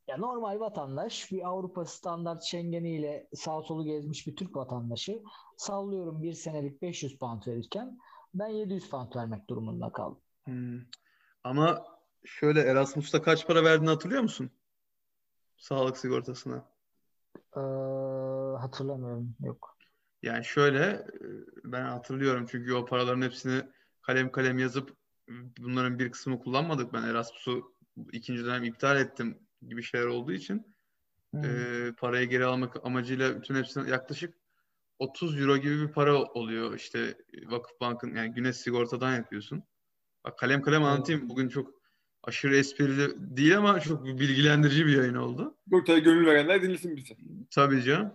Ya normal vatandaş bir Avrupa standart Schengen'iyle sağ solu gezmiş bir Türk vatandaşı sallıyorum bir senelik 500 pound verirken ben 700 pound vermek durumunda kaldım. Hmm. Ama şöyle Erasmus'ta kaç para verdiğini hatırlıyor musun? Sağlık sigortasına. Ee, hatırlamıyorum. Yok. Yani şöyle e, ben hatırlıyorum çünkü o paraların hepsini kalem kalem yazıp bunların bir kısmını kullanmadık. Ben Erasmus'u ikinci dönem iptal ettim gibi şeyler olduğu için Hmm. e, parayı geri almak amacıyla bütün hepsine yaklaşık 30 euro gibi bir para oluyor. İşte Vakıfbank'ın yani Güneş Sigorta'dan yapıyorsun. Bak kalem kalem anlatayım. Bugün çok aşırı esprili değil ama çok bilgilendirici bir yayın oldu. Doktora gönül verenler dinlesin bizi. Tabii canım.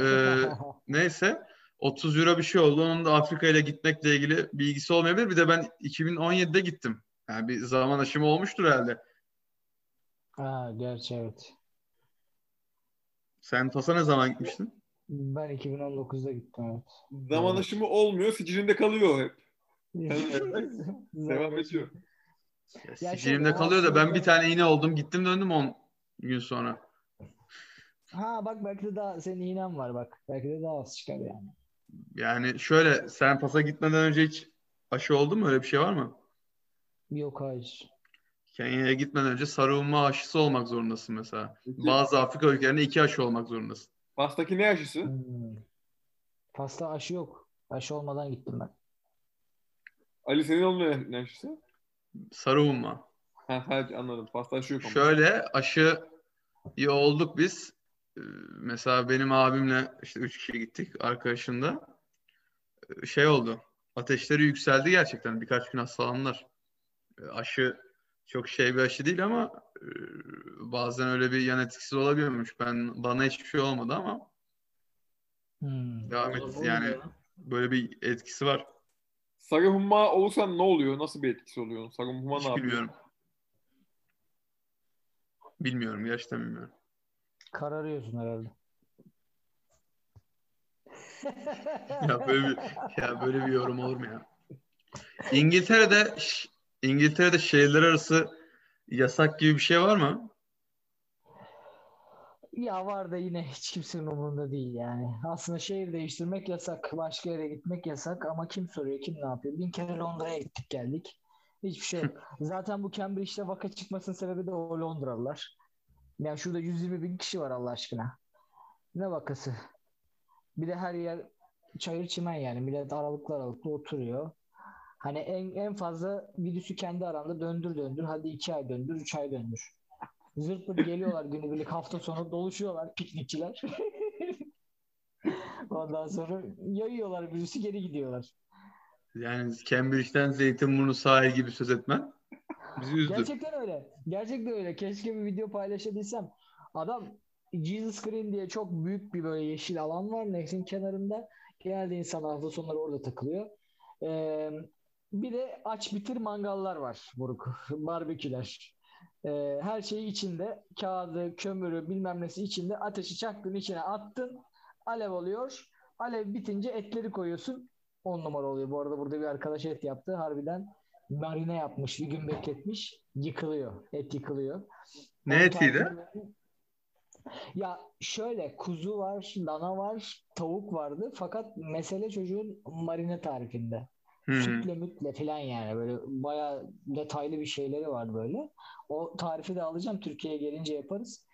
Ee, neyse 30 euro bir şey oldu. Onun da Afrika ile gitmekle ilgili bilgisi olmayabilir. Bir de ben 2017'de gittim. Yani bir zaman aşımı olmuştur herhalde. Ha, gerçi evet. Sen Fas'a ne zaman gitmiştin? Ben 2019'da gittim evet. Zaman Evet. aşımı olmuyor, sicilinde kalıyor hep. Devam ediyor. Ya Sicilimde şöyle, kalıyor da ben bir tane iğne oldum. Gittim döndüm 10 gün sonra. Ha bak belki de daha senin iğnen var bak. Belki de daha az çıkar yani. Yani şöyle sen Fas'a gitmeden önce hiç aşı oldu mu? Öyle bir şey var mı? Yok hayır. Kenya'ya gitmeden önce sarılma aşısı olmak zorundasın mesela. Peki, Bazı Afrika ülkelerinde iki aşı olmak zorundasın. Fas'taki ne aşısı? Hmm. Pasta aşı yok. Aşı olmadan gittim ben. Ali senin olmayan ne aşısı? Sarılma. Ha, anladım. Fas'ta aşı yok ama. Şöyle aşı iyi olduk biz. Ee, Mesela benim abimle işte üç kişi gittik arkadaşında. Ee, Şey oldu. Ateşleri yükseldi gerçekten. Birkaç gün hastalandılar. Ee, Aşı çok şey bir aşı değil ama e, bazen öyle bir yan etkisi olabiliyormuş. Ben bana hiçbir şey olmadı ama Hmm. Devam et, yani- ya. böyle bir etkisi var. Sarı humma olursan ne oluyor? Nasıl bir etkisi oluyor? Sarı humma ne yapıyor? bilmiyorum. Bilmiyorum. Gerçekten bilmiyorum. Kararıyorsun herhalde. Ya böyle bir ya böyle bir yorum olur mu ya? İngiltere'de İngiltere'de şehirler arası yasak gibi bir şey var mı? Ya var da yine hiç kimsenin umurunda değil yani. Aslında şehir değiştirmek yasak. Başka yere gitmek yasak ama kim soruyor, kim ne yapıyor? Bin kere Londra'ya gittik geldik. Hiçbir şey yok. Zaten bu Cambridge'de vaka çıkmasının sebebi de o Londralılar. Yani şurada 120 bin kişi var Allah aşkına. Ne vakası? Bir de her yer çayır çimen yani. Millet aralıklı aralıklı oturuyor. Hani en, en fazla virüsü kendi aranda döndür döndür. Hadi iki ay döndür, üç ay döndür. Zırt pırt geliyorlar günübirlik hafta sonu doluşuyorlar piknikçiler. Ondan sonra yayıyorlar virüsü geri gidiyorlar. Yani Cambridge'den Zeytinburnu sahil gibi söz etmen bizi üzdü. Gerçekten öyle. Gerçekten öyle. Keşke bir video paylaşabilsem. Adam Jesus Green diye çok büyük bir böyle yeşil alan var Nehrin kenarında. Genelde insan hafta sonları orada takılıyor. Ee, bir de aç bitir mangallar var Buruk. Barbeküler. Ee, her şeyi içinde. Kağıdı, kömürü bilmem nesi içinde. Ateşi çaktın içine attın. Alev oluyor. Alev bitince etleri koyuyorsun. 10 numara oluyor. Bu arada burada bir arkadaş et yaptı. Harbiden marine yapmış. Bir gün bekletmiş. Yıkılıyor. Et yıkılıyor. Ne Onun etiydi? Ya şöyle kuzu var, dana var, tavuk vardı. Fakat mesele çocuğun marine tarifinde. Hı. Sütle mütle falan yani böyle bayağı detaylı bir şeyleri var böyle. O tarifi de alacağım Türkiye'ye gelince yaparız.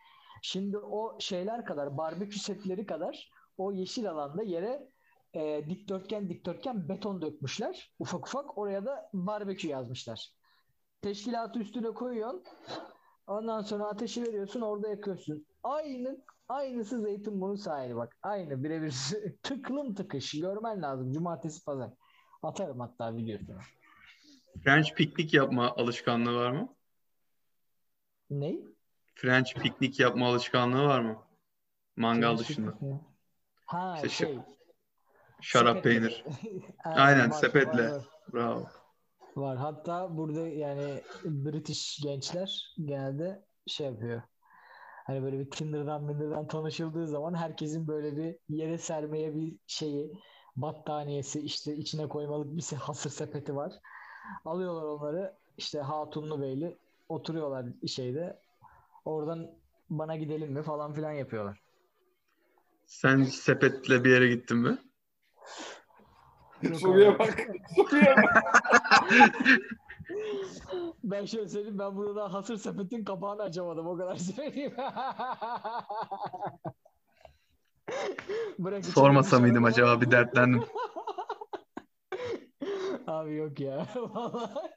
Şimdi o şeyler kadar barbekü setleri kadar o yeşil alanda yere e, dikdörtgen dikdörtgen beton dökmüşler. Ufak ufak oraya da barbekü yazmışlar. Teşkilatı üstüne koyuyorsun. Ondan sonra ateşi veriyorsun orada yakıyorsun. Aynı aynısı Zeytinburnu sahili bak. Aynı birebir tıklım tıkış. Görmen lazım. Cumartesi pazar. Atarım hatta videosunu. French piknik yapma alışkanlığı var mı? Ne? French piknik yapma alışkanlığı var mı? Mangal dışında. Ha İşte şey. Şarap sepetle. peynir. Aynen, var, sepetle. Var. Bravo. Var. Hatta burada yani British gençler genelde şey yapıyor. Hani böyle bir Tinder'dan Minder'dan tanışıldığı zaman herkesin böyle bir yere sermeye bir şeyi battaniyesi işte içine koymalık bir se- hasır sepeti var. Alıyorlar onları işte Hatunlu Beyli oturuyorlar şeyde. Oradan bana gidelim mi falan filan yapıyorlar. Sen sepetle bir yere gittin mi? Soruya bak. Soruya bak. Ben şöyle söyleyeyim ben burada daha hasır sepetin kapağını açamadım o kadar söyleyeyim. Bırak Sormasa mıydım acaba bir dertlendim. Abi yok ya. Vallahi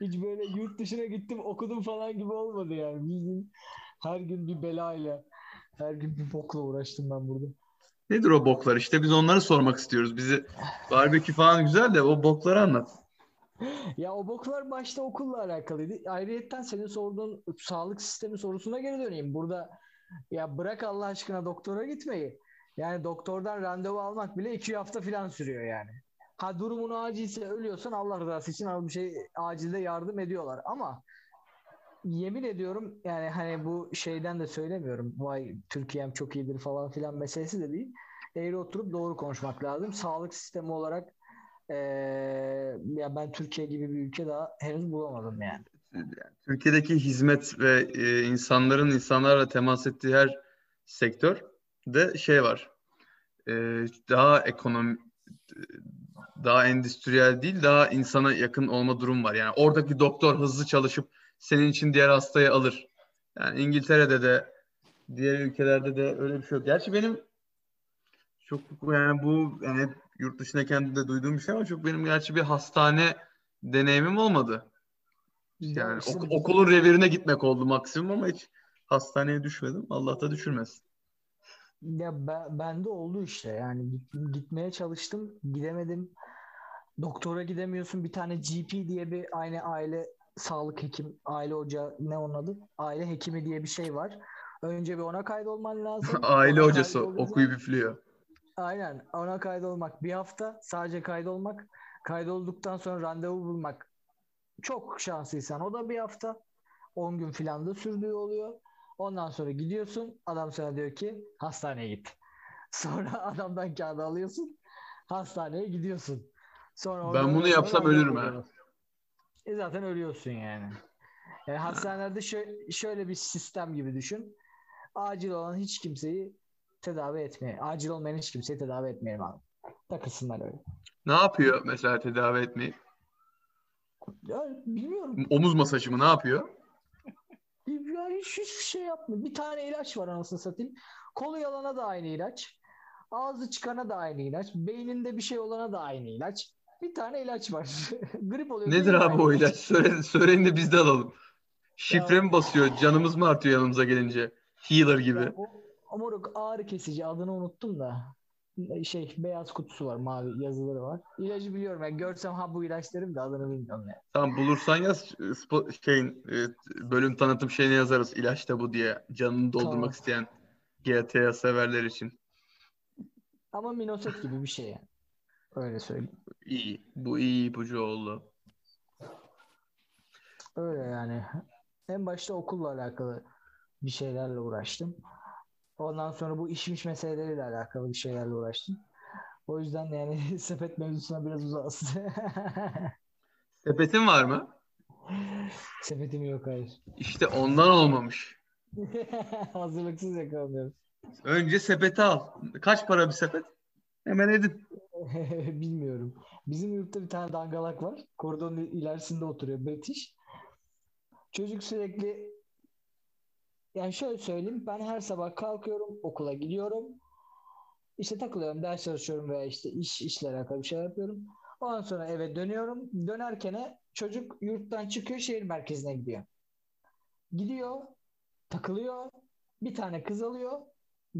hiç böyle yurt dışına gittim okudum falan gibi olmadı yani. Bildiğin her gün bir belayla, her gün bir bokla uğraştım ben burada. Nedir o boklar? İşte biz onları sormak istiyoruz. Bizi barbekü falan güzel de o bokları anlat. Ya o boklar başta okulla alakalıydı. Ayrıyetten senin sorduğun sağlık sistemi sorusuna geri döneyim. Burada ya bırak Allah aşkına doktora gitmeyi. Yani doktordan randevu almak bile iki hafta falan sürüyor yani. Ha durumun acilse ölüyorsan Allah rızası için bir şey acilde yardım ediyorlar ama yemin ediyorum yani hani bu şeyden de söylemiyorum. Vay Türkiye'm çok iyidir falan filan meselesi de değil. Eğri oturup doğru konuşmak lazım. Sağlık sistemi olarak eee, ya ben Türkiye gibi bir ülke daha henüz bulamadım yani. Türkiye'deki hizmet ve e, insanların insanlarla temas ettiği her sektör de şey var. E, daha ekonomi daha endüstriyel değil, daha insana yakın olma durum var. Yani oradaki doktor hızlı çalışıp senin için diğer hastayı alır. Yani İngiltere'de de diğer ülkelerde de öyle bir şey yok. Gerçi benim çok yani bu yani hep yurt dışındayken de duyduğum bir şey ama çok benim gerçi bir hastane deneyimim olmadı. Yani ok- okulun revirine gitmek oldu maksimum ama hiç hastaneye düşmedim. Allah da düşürmesin. Ya ben, bende oldu işte. Yani git- gitmeye çalıştım gidemedim. Doktora gidemiyorsun. Bir tane GP diye bir aynı aile sağlık hekim aile hoca ne onun adı? Aile hekimi diye bir şey var. Önce bir ona kaydolman lazım. Aile Ona hocası kaydolunca- okuyup üflüyor. aynen. Ona kaydolmak bir hafta sadece kaydolmak. Kaydolduktan sonra randevu bulmak. Çok şanslıysan o da bir hafta. 10 gün filan da sürdüğü oluyor. Ondan sonra gidiyorsun adam sana diyor ki hastaneye git. Sonra adamdan kağıdı alıyorsun hastaneye gidiyorsun. Sonra Ben bunu yapsam ölürüm ha. E zaten ölüyorsun yani. E, hastanelerde şö- şöyle bir sistem gibi düşün. acil olan hiç kimseyi tedavi etmeye, acil olmayan hiç kimseyi tedavi etmeyelim abi. Takılsınlar öyle. Ne yapıyor mesela tedavi etmeyi? Ya bilmiyorum. Omuz masajı mı ne yapıyor? Ya hiç hiçbir şey yapmıyor. Bir tane ilaç var anasını satayım. Kolu yalana da aynı ilaç. Ağzı çıkana da aynı ilaç. Beyninde bir şey olana da aynı ilaç. Bir tane ilaç var. Grip oluyor. Nedir abi o ilaç? Söyle, söyleyin de biz de alalım. Şifre Ya- mi basıyor? Canımız mı artıyor yanımıza gelince? Healer gibi. Ya o moruk ağrı kesici adını unuttum da şey beyaz kutusu var mavi yazıları var. İlacı biliyorum yani görsem ha bu ilaç derim de adını bilmiyorum yani. Tamam bulursan yaz şeyin e, bölüm tanıtım şeyine yazarız. İlaç da bu diye. Canını doldurmak Tamam. isteyen GTA severler için. Ama minoset gibi bir şey yani. Öyle söyleyeyim. İyi. Bu iyi ipucu oldu. Öyle yani. En başta okulla alakalı bir şeylerle uğraştım. Ondan sonra bu işmiş meseleleriyle alakalı bir şeylerle uğraştım. O yüzden yani sepet mevzusuna biraz uzağız. Sepetin var mı? Sepetim yok hayır. İşte ondan olmamış. Hazırlıksız yakalanıyoruz. Önce sepeti al. Kaç para bir sepet? Hemen edin. Bilmiyorum. Bizim yurtta bir tane dangalak var. Koridorun ilerisinde oturuyor British. Çocuk sürekli yani şöyle söyleyeyim ben her sabah kalkıyorum okula gidiyorum. İşte takılıyorum ders çalışıyorum veya işte iş işle alakalı bir şey yapıyorum. Ondan sonra eve dönüyorum. Dönerken çocuk yurttan çıkıyor şehir merkezine gidiyor. Gidiyor takılıyor. Bir tane kız alıyor.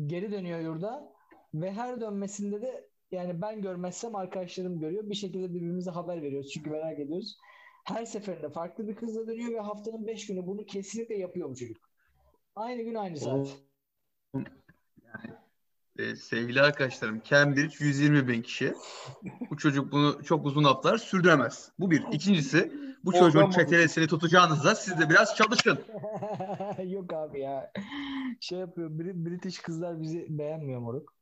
Geri dönüyor yurda. Ve her dönmesinde de yani ben görmezsem arkadaşlarım görüyor. Bir şekilde birbirimize haber veriyoruz. Çünkü merak ediyoruz. Her seferinde farklı bir kızla dönüyor ve haftanın 5 günü bunu kesinlikle yapıyor bu çocuk. Aynı gün aynı saat. Ee, sevgili arkadaşlarım Cambridge 120 bin kişi. Bu çocuk bunu çok uzun haftalar sürdüremez. Bu bir. İkincisi bu çocuğun çetelesini tutacağınızda siz de biraz çalışın. Yok abi ya. Şey yapıyor. Bri- British kızlar bizi beğenmiyor moruk.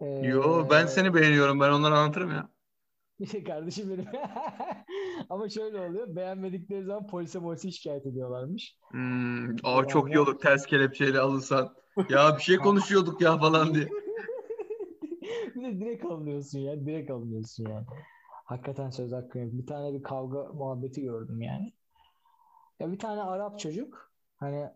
Ee, Yo ben seni beğeniyorum. Ben onları anlatırım ya. Kardeşim benim. Ama şöyle oluyor. Beğenmedikleri zaman polise polise şikayet ediyorlarmış. Hmm, aa çok iyi olur ters kelepçeyle alınsan. Ya bir şey konuşuyorduk ya falan diye. bir de direkt alınıyorsun ya. Direkt alınıyorsun yani. Hakikaten söz hakkı yok. Bir tane bir kavga muhabbeti gördüm yani. Ya bir tane Arap çocuk hani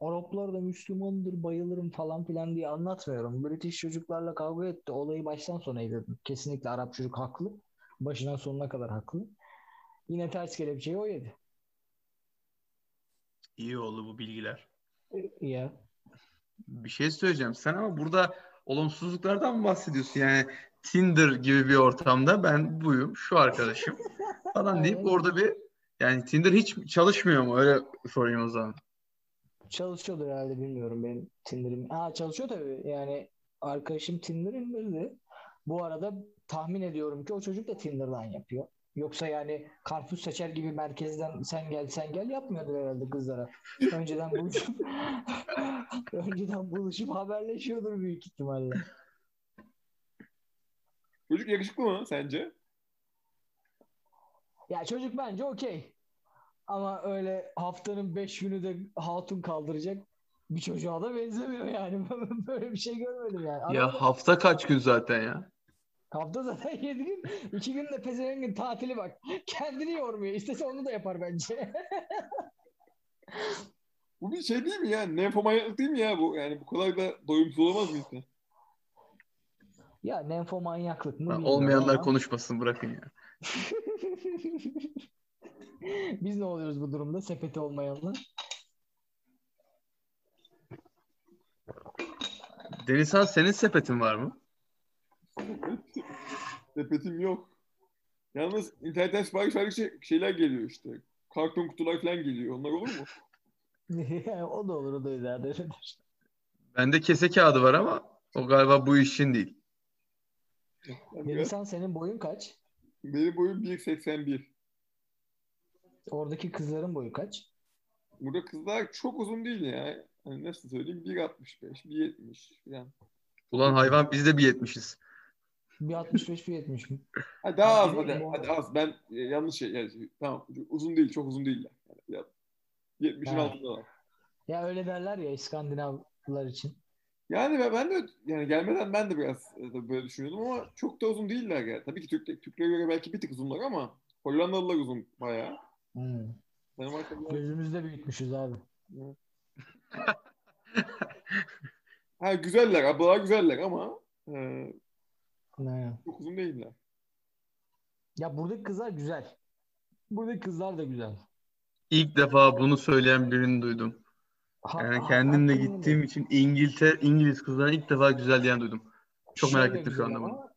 Araplar da Müslümandır bayılırım falan filan diye anlatmıyorum. British çocuklarla kavga etti. Olayı baştan sona izledim. Kesinlikle Arap çocuk haklı. Başından sonuna kadar haklı. Yine ters kelepçeyi o yedi. İyi oldu bu bilgiler. Ya. Bir şey söyleyeceğim. Sen ama burada olumsuzluklardan mı bahsediyorsun? Yani Tinder gibi bir ortamda ben buyum, şu arkadaşım falan deyip orada bir yani Tinder hiç çalışmıyor mu? Öyle sorayım o zaman. Çalışıyordur herhalde bilmiyorum benim Tinder'ım. Ha çalışıyor tabii. Yani arkadaşım Tinder indirdi. Bu arada tahmin ediyorum ki o çocuk da Tinder'dan yapıyor. Yoksa yani karpuz seçer gibi merkezden sen gel sen gel yapmıyordur herhalde kızlara. Önceden buluşup önceden buluşup haberleşiyordur büyük ihtimalle. Çocuk yakışıklı mı sence? Ya çocuk bence okey. Ama öyle haftanın 5 günü de hatun kaldıracak bir çocuğa da benzemiyor yani. Böyle bir şey görmedim yani. Ya Arada- hafta kaç gün zaten ya? Hafta zaten 7 gün. 2 gün de pezevengin tatili bak. Kendini yormuyor. İstese onu da yapar bence. Bu bir şey değil mi ya? Nefomanyaklık değil mi ya bu? Yani bu kadar da doyumsuz olamaz mı insan? ya nenfomanyaklık mı Ha, Olmayanlar ama. konuşmasın bırakın ya. Biz ne oluyoruz bu durumda? Sepeti olmayanlar. Denizhan senin sepetin var mı? Sepetim yok. Yalnız internetten sipariş verdikçe şeyler geliyor işte. Karton kutular falan geliyor. Onlar olur mu? o da olur o da ileride. Bende kese kağıdı var ama o galiba bu işin değil. Denizhan senin boyun kaç? Benim boyum 1.81. Oradaki kızların boyu kaç? Burada kızlar çok uzun değil ya. Hani nasıl söyleyeyim? 1.65, 1.70 falan. Ulan hayvan biz de bir yetmişiz. Bir 65 bir 70 mi? Ha, daha az hadi, hadi az. Ben e, yanlış şey yani, tamam uzun değil, çok uzun değiller. Yani, biraz 70'in Ha. altında var. Ya öyle derler ya İskandinav Araplar için. Yani ben, ben de yani gelmeden ben de biraz e, böyle düşünüyordum ama çok da uzun değiller yani. Tabii ki Türk, Türklere göre belki bir tık uzunlar ama Hollandalılar uzun bayağı. Hmm. Danimarkalılar... Gözümüzde büyütmüşüz abi. Ha güzeller, ablalar güzeller ama e, Ne? çok uzun değiller. Ya buradaki kızlar güzel. Buradaki kızlar da güzel. İlk defa bunu söyleyen birini duydum. Yani kendimle hakikaten gittiğim için İngiltere, İngiliz kızların ilk defa güzel diyen duydum. Çok merak Şöyle ettim şu anda bunu.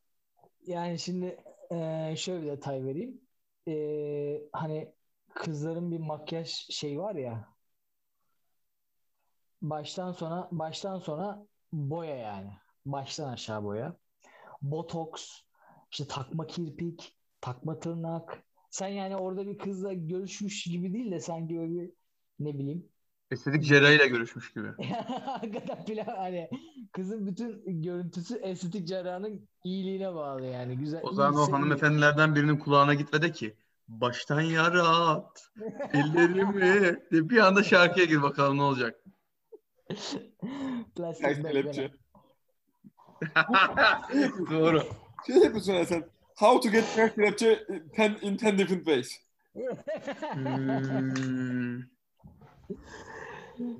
Yani şimdi eee, şöyle bir detay vereyim. Eee, hani kızların bir makyaj şey var ya baştan sona baştan sona boya yani. Baştan aşağı boya. Botoks, işte takma kirpik, takma tırnak. Sen yani orada bir kızla görüşmüş gibi değil de sanki böyle bir ne bileyim Estetik cerrahıyla görüşmüş gibi. Hakikaten plan hani kızın bütün görüntüsü estetik cerrahının iyiliğine bağlı yani. Güzel. O zaman o hanımefendilerden birinin kulağına git ve de ki baştan yarat ellerimi de bir anda şarkıya gir bakalım ne olacak. Plastik kelepçe. Doğru. Şey yapıyorsun yani sen. How to get ters kelepçe ten, in 10 different ways. Hmm.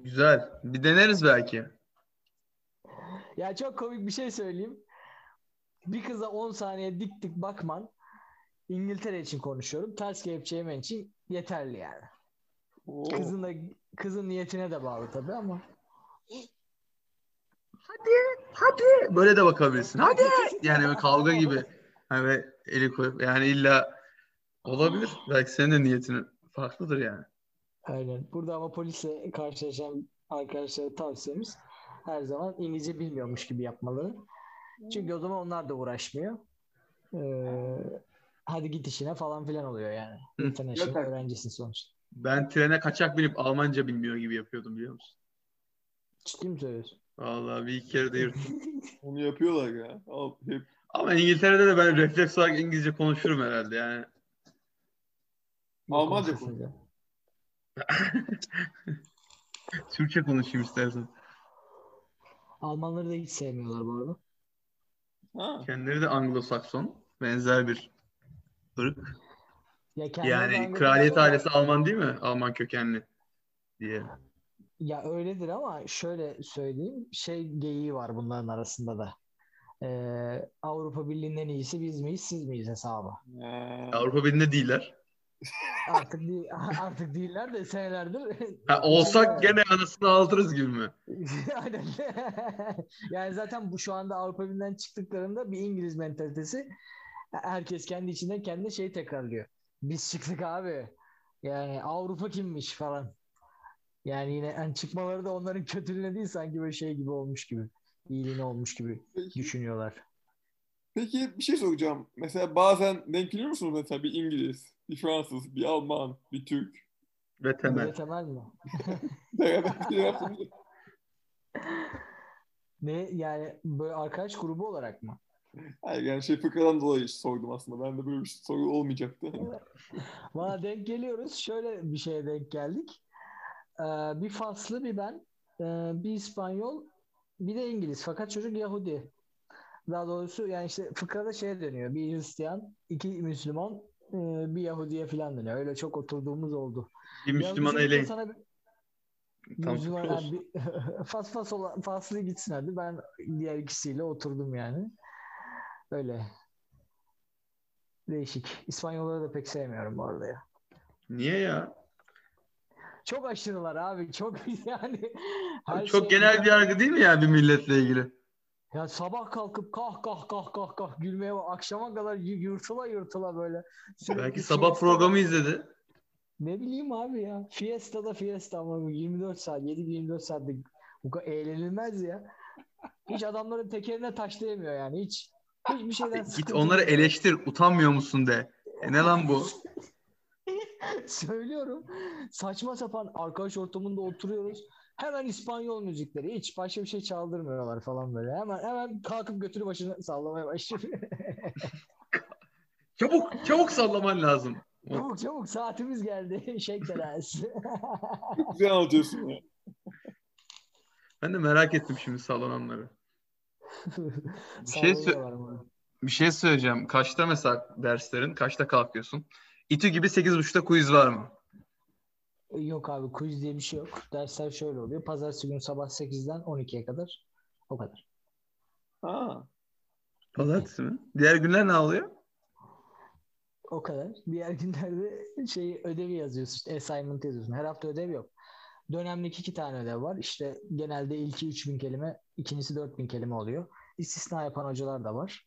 Güzel. Bir deneriz belki. Ya çok komik bir şey söyleyeyim. Bir kıza 10 saniye dik dik bakman İngiltere için konuşuyorum. Ters yemen için yeterli yani. Oo. Kızın da kızın niyetine de bağlı tabii ama. Hadi. Böyle de bakabilirsin. Hadi. Yani böyle kavga gibi. Hani eli koyup yani illa olabilir. Belki senin de niyetin farklıdır yani. Aynen. Burada ama polisle karşılaşan arkadaşlara tavsiyemiz her zaman İngilizce bilmiyormuş gibi yapmaları. Çünkü o zaman onlar da uğraşmıyor. Ee, hadi git işine falan filan oluyor yani. International öğrencisin sonuçta. Ben trene kaçak binip Almanca bilmiyor gibi yapıyordum biliyor musun? Ciddi mi söylüyorsun? Vallahi bir iki kere de yırttım. Onu yapıyorlar ya. Al, hep. Ama İngiltere'de de ben refleks olarak İngilizce konuşurum herhalde yani. Almanca Yok, konuş. Türkçe konuşayım istersen. Almanları da hiç sevmiyorlar bu arada. Ha. Kendileri de Anglo-Sakson. Benzer bir ırk. Ya Yani kraliyet ailesi Alman değil mi? Alman kökenli diye. Ya öyledir ama şöyle söyleyeyim. Şey geyiği var bunların arasında da. Ee, Avrupa Birliği'nin en iyisi biz miyiz siz miyiz hesabı. Ha. Avrupa Birliği'nde değiller. Artık değil, artık değiller de senelerdir. Ha, olsak gene anasını aldırız gibi mi? Aynen. yani zaten bu şu anda Avrupa Birliği'nden çıktıklarında bir İngiliz mentalitesi herkes kendi içinden kendine şey tekrarlıyor. Biz çıktık abi. Yani Avrupa kimmiş falan. Yani yine yani çıkmaları da onların kötülüğüne değil sanki böyle şey gibi olmuş gibi. İyiliğine olmuş gibi Peki, düşünüyorlar. peki bir şey soracağım. Mesela bazen denk geliyor musunuz mesela bir İngiliz, bir Fransız, bir Alman, bir Türk. Ve temel. Temel. temel mi? Beraber bir şey yaptınız. Ne yani böyle arkadaş grubu olarak mı? Hayır yani şey fıkradan dolayı sordum aslında. Ben de böyle bir soru olmayacaktı. Valla denk geliyoruz. Şöyle bir şeye denk geldik. Ee, bir Faslı bir ben, ee, bir İspanyol, bir de İngiliz. Fakat çocuk Yahudi. Daha doğrusu yani işte fıkrada şeye dönüyor. Bir Hristiyan, iki Müslüman, bir Yahudiye falan dönüyor. Öyle çok oturduğumuz oldu. Bir Müslüman eleyin. sana bir- Tam Müslüman bir, fas fas olan, faslı gitsin hadi. Ben diğer ikisiyle oturdum yani. Öyle. Değişik. İspanyolları da pek sevmiyorum bu arada ya. Niye ya? Çok aşırılar abi. Çok yani. her Çok şey- genel bir yargı değil mi ya bir milletle ilgili? Ya sabah kalkıp kah kah kah kah kah gülmeye bak- akşama kadar yırtıla yırtıla böyle. Sürekli Belki sabah fiesta- programı izledi. Ne bileyim abi ya. Fiesta da fiesta ama bu 24 saat 7-24 saatte bu kadar eğlenilmez ya. Hiç adamların tekerine taş değmiyor yani hiç. Hiçbir şeyden Git onları yok. eleştir. Utanmıyor musun de. E ne lan bu? Söylüyorum. Saçma sapan arkadaş ortamında oturuyoruz. Hemen İspanyol müzikleri. Hiç başka bir şey çaldırmıyorlar falan böyle. Hemen hemen kalkıp götürü başını sallamaya başlıyor. Çabuk, çabuk sallaman lazım. çabuk çabuk saatimiz geldi. Güzel anlatıyorsun ya. Ben de merak ettim şimdi sallananları. Bir şey, sö- bir şey söyleyeceğim. Kaçta mesela derslerin? Kaçta kalkıyorsun? İTÜ gibi 8.30'da quiz var mı? Yok abi quiz diye bir şey yok. Dersler şöyle oluyor. Pazartesi günü sabah 8'den 12'ye kadar. O kadar. Ha. Pazartesi mi? Diğer günler ne oluyor? O kadar. Diğer günlerde şey ödevi yazıyorsun. işte assignment yazıyorsun. Her hafta ödev yok. Dönemlik iki tane ödev var. İşte genelde ilki 3000 kelime, ikincisi 4000 kelime oluyor. İstisna yapan hocalar da var.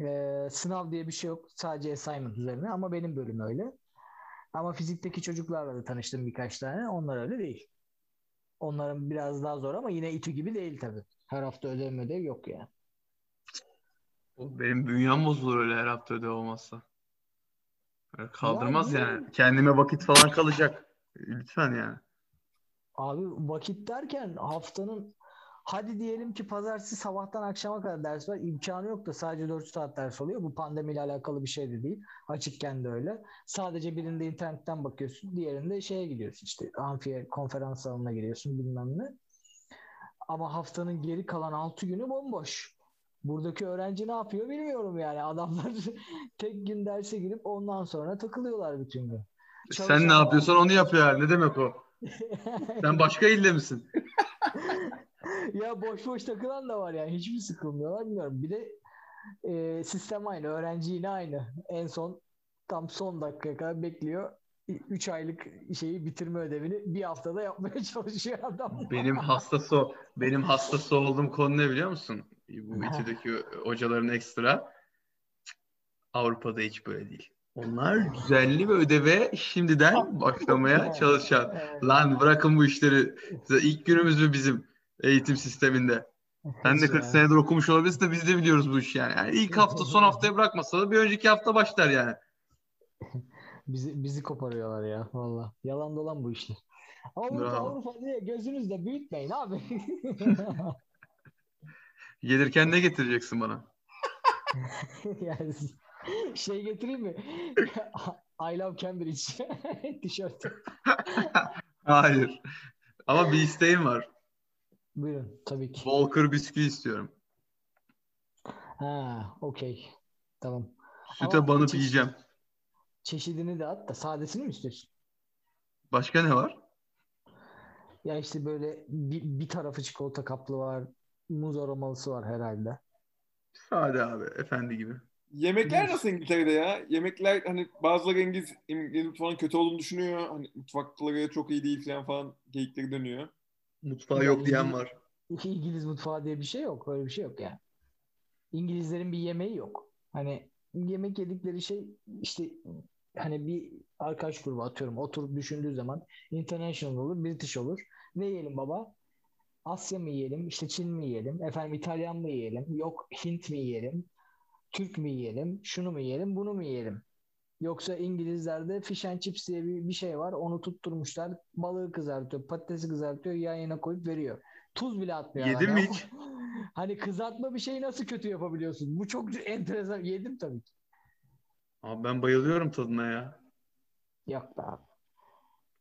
Ee, sınav diye bir şey yok. Sadece assignment üzerine ama benim bölüm öyle. Ama fizikteki çocuklarla da tanıştım birkaç tane. Onlar öyle değil. Onların biraz daha zor ama yine İTÜ gibi değil tabii. Her hafta ödev ödev yok yani. O Benim bünyem bozulur öyle her hafta ödev olmazsa. Öyle kaldırmaz Ya, yani. Kendime vakit falan kalacak. Lütfen yani. Abi vakit derken haftanın hadi diyelim ki pazartesi sabahtan akşama kadar ders var. İmkanı yok da sadece 4 saat ders oluyor. Bu pandemiyle alakalı bir şey de değil. Açıkken de öyle. Sadece birinde internetten bakıyorsun. Diğerinde şeye gidiyorsun işte amfiye konferans salonuna giriyorsun bilmem ne. Ama haftanın geri kalan 6 günü bomboş. Buradaki öğrenci ne yapıyor bilmiyorum yani. Adamlar tek gün derse girip ondan sonra takılıyorlar bütün gün. Sen Çalışan ne yapıyorsan onu yapıyor. Ne demek o? Sen başka ilde misin? ya boş boş takılan da var yani. Hiçbir sıkılmıyorlar bilmiyorum. Bir de e, sistem aynı. Öğrenci yine aynı. En son tam son dakikaya kadar bekliyor. 3 aylık şeyi bitirme ödevini bir haftada yapmaya çalışıyor adam. Benim hastası. Benim hastası olduğum konu ne biliyor musun? Bu İTÜ'deki hocaların ekstra. Avrupa'da hiç böyle değil. Onlar düzenli ve ödeve şimdiden başlamaya çalışan. Lan bırakın bu işleri. İlk günümüz mü bizim eğitim sisteminde? Sen de 40 Ya. senedir okumuş olabilirsin de biz de biliyoruz bu işi yani. yani ilk hafta son haftaya bırakmasa da bir önceki hafta başlar yani. Bizi, bizi koparıyorlar ya valla. Yalan dolan bu işler. Avrupa Bravo. Avrupa diye gözünüzde büyütmeyin abi. Gelirken ne getireceksin bana? yani şey getireyim mi? I love Cambridge tişört. Hayır. Ama bir isteğim var. Buyurun tabii ki. Walker bisküvi istiyorum. Ha, okey. Tamam. Süte Ama banıp çeşit- yiyeceğim. Çeşidini de at da sadesini mi istiyorsun? Başka ne var? Ya işte böyle bir, bir tarafı çikolata kaplı var. Muz aromalısı var herhalde. Sade abi. Efendi gibi. Yemekler nasıl İngiltere'de ya? Yemekler hani bazıları İngiliz, İngiliz mutfağının kötü olduğunu düşünüyor. Hani mutfakları çok iyi değil falan falan geyikleri dönüyor. Mutfağı Ya yok diyen var. İngiliz mutfağı diye bir şey yok. Öyle bir şey yok yani. İngilizlerin bir yemeği yok. Hani yemek yedikleri şey işte hani bir arkadaş grubu atıyorum oturup düşündüğü zaman international olur, British olur. Ne yiyelim baba? Asya mı yiyelim? İşte Çin mi yiyelim? Efendim İtalyan mı yiyelim? Yok Hint mi yiyelim? Türk mü yiyelim? Şunu mu yiyelim? Bunu mu yiyelim? Yoksa İngilizlerde fish and chips diye bir, bir şey var. Onu tutturmuşlar. Balığı kızartıyor, patatesi kızartıyor, yan yana koyup veriyor. Tuz bile atmıyor. Yedin mi hiç? Hani kızartma bir şeyi nasıl kötü yapabiliyorsun? Bu çok enteresan. Yedim tabii ki. Abi ben bayılıyorum tadına ya. Yok be abi.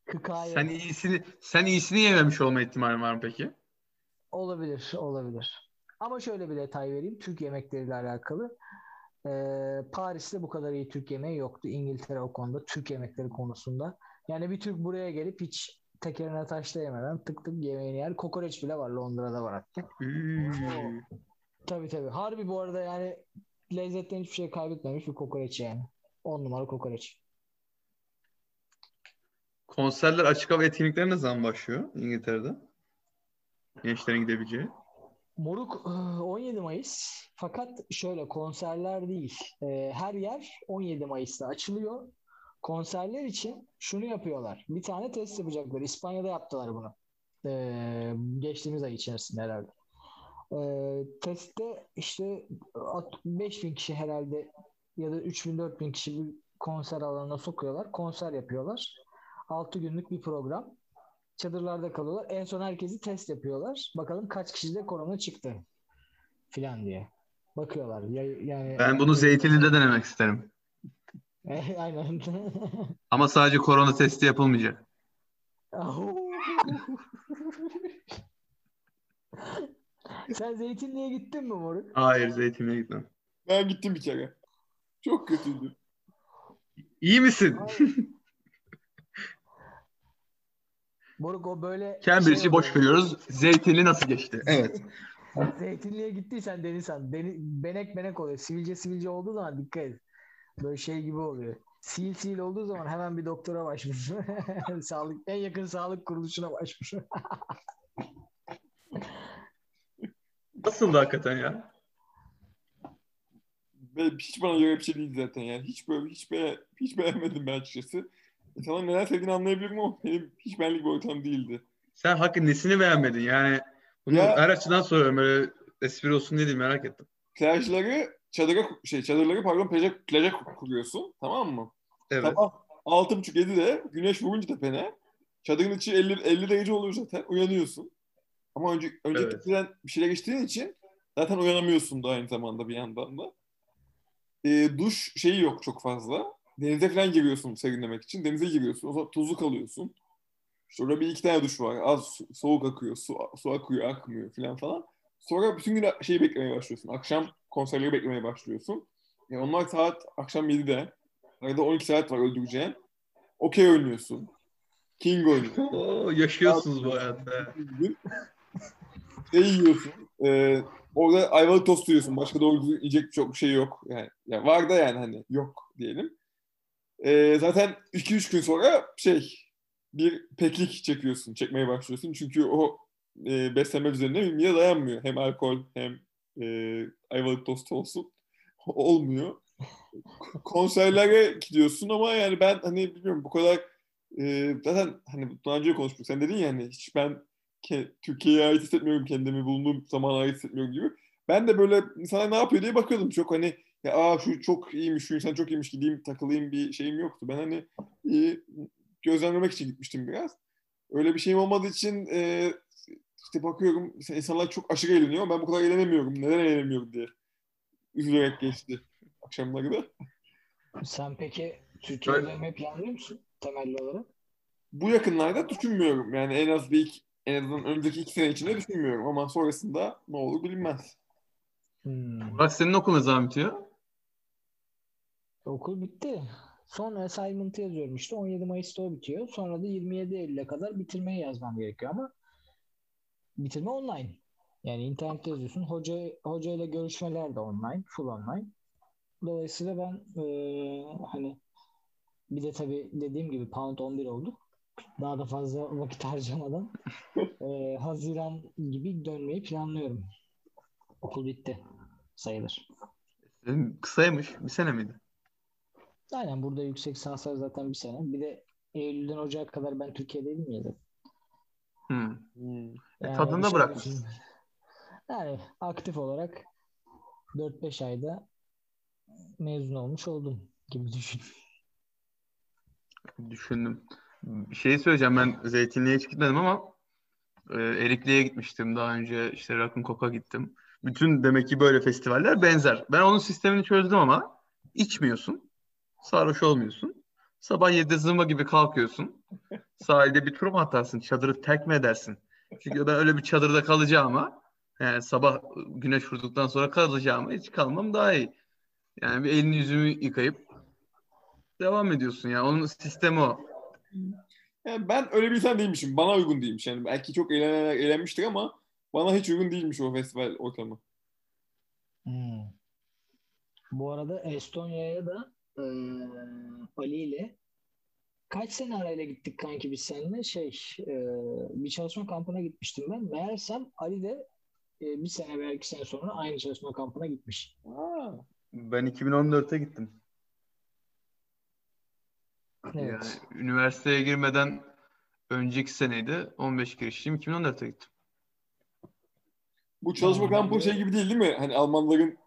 Kıkaya Sen iyisini sen iyisini yememiş olma ihtimalin var mı peki? olabilir, olabilir. Ama şöyle bir detay vereyim. Türk yemekleriyle alakalı. Ee, Paris'te bu kadar iyi Türk yemeği yoktu. İngiltere o konuda. Türk yemekleri konusunda. Yani bir Türk buraya gelip hiç tekerine taşlayamadan tık tık yemeğini yer. Kokoreç bile var. Londra'da var hatta. Tabii tabii. Harbi bu arada yani lezzetten hiçbir şey kaybetmemiş bir kokoreç yani. 10 numara kokoreç. Konserler açık hava etkinlikleri ne zaman başlıyor İngiltere'de? Gençlerin gidebileceği. Moruk e, 17 Mayıs fakat şöyle konserler değil. E, Her yer 17 Mayıs'ta açılıyor. Konserler için şunu yapıyorlar. Bir tane test yapacaklar. İspanya'da yaptılar bunu. E, Geçtiğimiz ay içerisinde herhalde. E, Testte işte at- 5000 kişi herhalde ya da 3000-4000 kişi bir konser alanına sokuyorlar. Konser yapıyorlar. 6 günlük bir program. Çadırlarda kalıyorlar. En son herkesi test yapıyorlar. Bakalım kaç kişide korona çıktı filan diye. Bakıyorlar. Ya, yani Ben bunu Zeytinli'de denemek isterim. Aynen. Ama sadece korona testi yapılmayacak. Sen Zeytinli'ye gittin mi moruk? Hayır Zeytinli'ye gitmem. Ben gittim bir kere. Çok kötüydü. İyi misin? Moruk o böyle Cambridge'i şey boş veriyoruz. Zeytinli nasıl geçti? Evet. Zeytinli'ye gittiysen deniz san. Deni, benek benek oluyor. Sivilce sivilce olduğu zaman dikkat et. Böyle şey gibi oluyor. Sil sil olduğu zaman hemen bir doktora başvur. sağlık en yakın sağlık kuruluşuna başvur. Nasıldı hakikaten ya? Ve hiç bana göre bir şey değil zaten yani. Hiç böyle hiç, be, hiç beğenmedim ben açıkçası. İnsanların neler sevdiğini anlayabiliyorum ama benim hiç benlik bir ortam değildi. Sen hakkı nesini beğenmedin? Yani bunu Ya- her açıdan soruyorum. Böyle espri olsun diye değil merak ettim. Plajları çadıra şey çadırları pardon plaja, plaja kuruyorsun tamam mı? Evet. Sabah 6.30-7'de güneş vurunca tepene çadırın içi 50, 50 derece oluyor zaten uyanıyorsun. Ama önce, önce Evet. bir şeyler geçtiğin için zaten uyanamıyorsun da aynı zamanda bir yandan da. Ee, duş şeyi yok çok fazla. Denize falan giriyorsun serinlemek için. Denize giriyorsun. O zaman tuzlu kalıyorsun. İşte orada bir iki tane duş var. Az soğuk akıyor. Su, su akıyor, akmıyor falan falan. Sonra bütün gün şeyi beklemeye başlıyorsun. Akşam konserleri beklemeye başlıyorsun. E onlar saat akşam 7'de. Arada 12 saat var öldüreceğin. Okey oynuyorsun. King oynuyorsun. Oo, yaşıyorsunuz bu hayatta. şey yiyorsun. E, orada ayvalık tost yiyorsun. Başka doğru yiyecek çok bir şey yok. Yani, yani var da yani hani yok diyelim. E, zaten 2-3 gün sonra şey bir peklik çekiyorsun. Çekmeye başlıyorsun. Çünkü o e, beslenme üzerine mide dayanmıyor. Hem alkol hem e, ayvalık tostu olsun. Olmuyor. Konserlere gidiyorsun ama yani ben hani bilmiyorum bu kadar e, zaten hani daha önce konuştuk. Sen dedin ya hani hiç ben Türkiye'ye ait hissetmiyorum kendimi bulunduğum zamana ait hissetmiyorum gibi. Ben de böyle insanlar ne yapıyor diye bakıyordum çok hani ya aa şu çok iyiymiş, şu insan çok iyiymiş gideyim takılayım bir şeyim yoktu. Ben hani e, gözlemlemek için gitmiştim biraz. Öyle bir şeyim olmadığı için e, işte bakıyorum insanlar çok aşırı eğleniyor. Ben bu kadar eğlenemiyorum. Neden eğlenemiyorum diye. Üzülerek geçti akşamları da. Sen peki Türkiye'ye dönmeyi planlıyor musun temelli olarak? Bu yakınlarda düşünmüyorum. Yani en az bir iki, en azından önümüzdeki iki sene içinde düşünmüyorum. Ama sonrasında ne olur bilinmez. Hmm. Bak senin okul ne zaman bitiyor? Okul bitti. Son assignment'ı yazıyorum işte. 17 Mayıs'ta o bitiyor. Sonra da 27 Eylül'e kadar bitirmeyi yazmam gerekiyor ama bitirme online. Yani internette yazıyorsun. Hoca hocayla görüşmeler de online, full online. Dolayısıyla ben eee, hani bir de tabii dediğim gibi pound 11 oldu. Daha da fazla vakit harcamadan eee, Haziran gibi dönmeyi planlıyorum. Okul bitti sayılır. Kısaymış. Bir sene miydi? Aynen burada yüksek lisanslar zaten bir sene. Bir de Eylül'den Ocak'a kadar ben Türkiye'deydim ya zaten. Hmm. Hmm. E, Yani tadında şey bırakmışsın. Yani aktif olarak 4-5 ayda mezun olmuş oldum gibi düşün. Düşündüm. Bir şey söyleyeceğim. Ben Zeytinli'ye hiç gitmedim ama e, Erikli'ye gitmiştim. Daha önce işte Rock'n Coke'a gittim. Bütün demek ki böyle festivaller benzer. Ben onun sistemini çözdüm ama içmiyorsun. Sarhoş olmuyorsun. Sabah 7'de zımba gibi kalkıyorsun. Sahilde bir tur mu atarsın? Çadırı terk mi edersin? Çünkü ben öyle bir çadırda kalacağıma yani sabah güneş vurduktan sonra kalacağıma hiç kalmam daha iyi. Yani bir elini yüzümü yıkayıp devam ediyorsun ya. Onun sistemi o. Yani ben öyle bir insan değilmişim. Bana uygun değilmiş. Yani belki çok eğlenenler eğlenmiştir ama bana hiç uygun değilmiş o festival ortamı. Hmm. Bu arada Estonya'ya da eee, Ali ile kaç sene arayla gittik kanki biz seninle şey eee, bir çalışma kampına gitmiştim ben. Meğersem Ali de eee, bir sene veya iki sene sonra aynı çalışma kampına gitmiş. Aa, Ben 2014'te gittim. Evet. Yani üniversiteye girmeden önceki seneydi. 15 girişliyim. 2014'te gittim. bu çalışma kampı şey gibi değil değil mi? Hani Almanların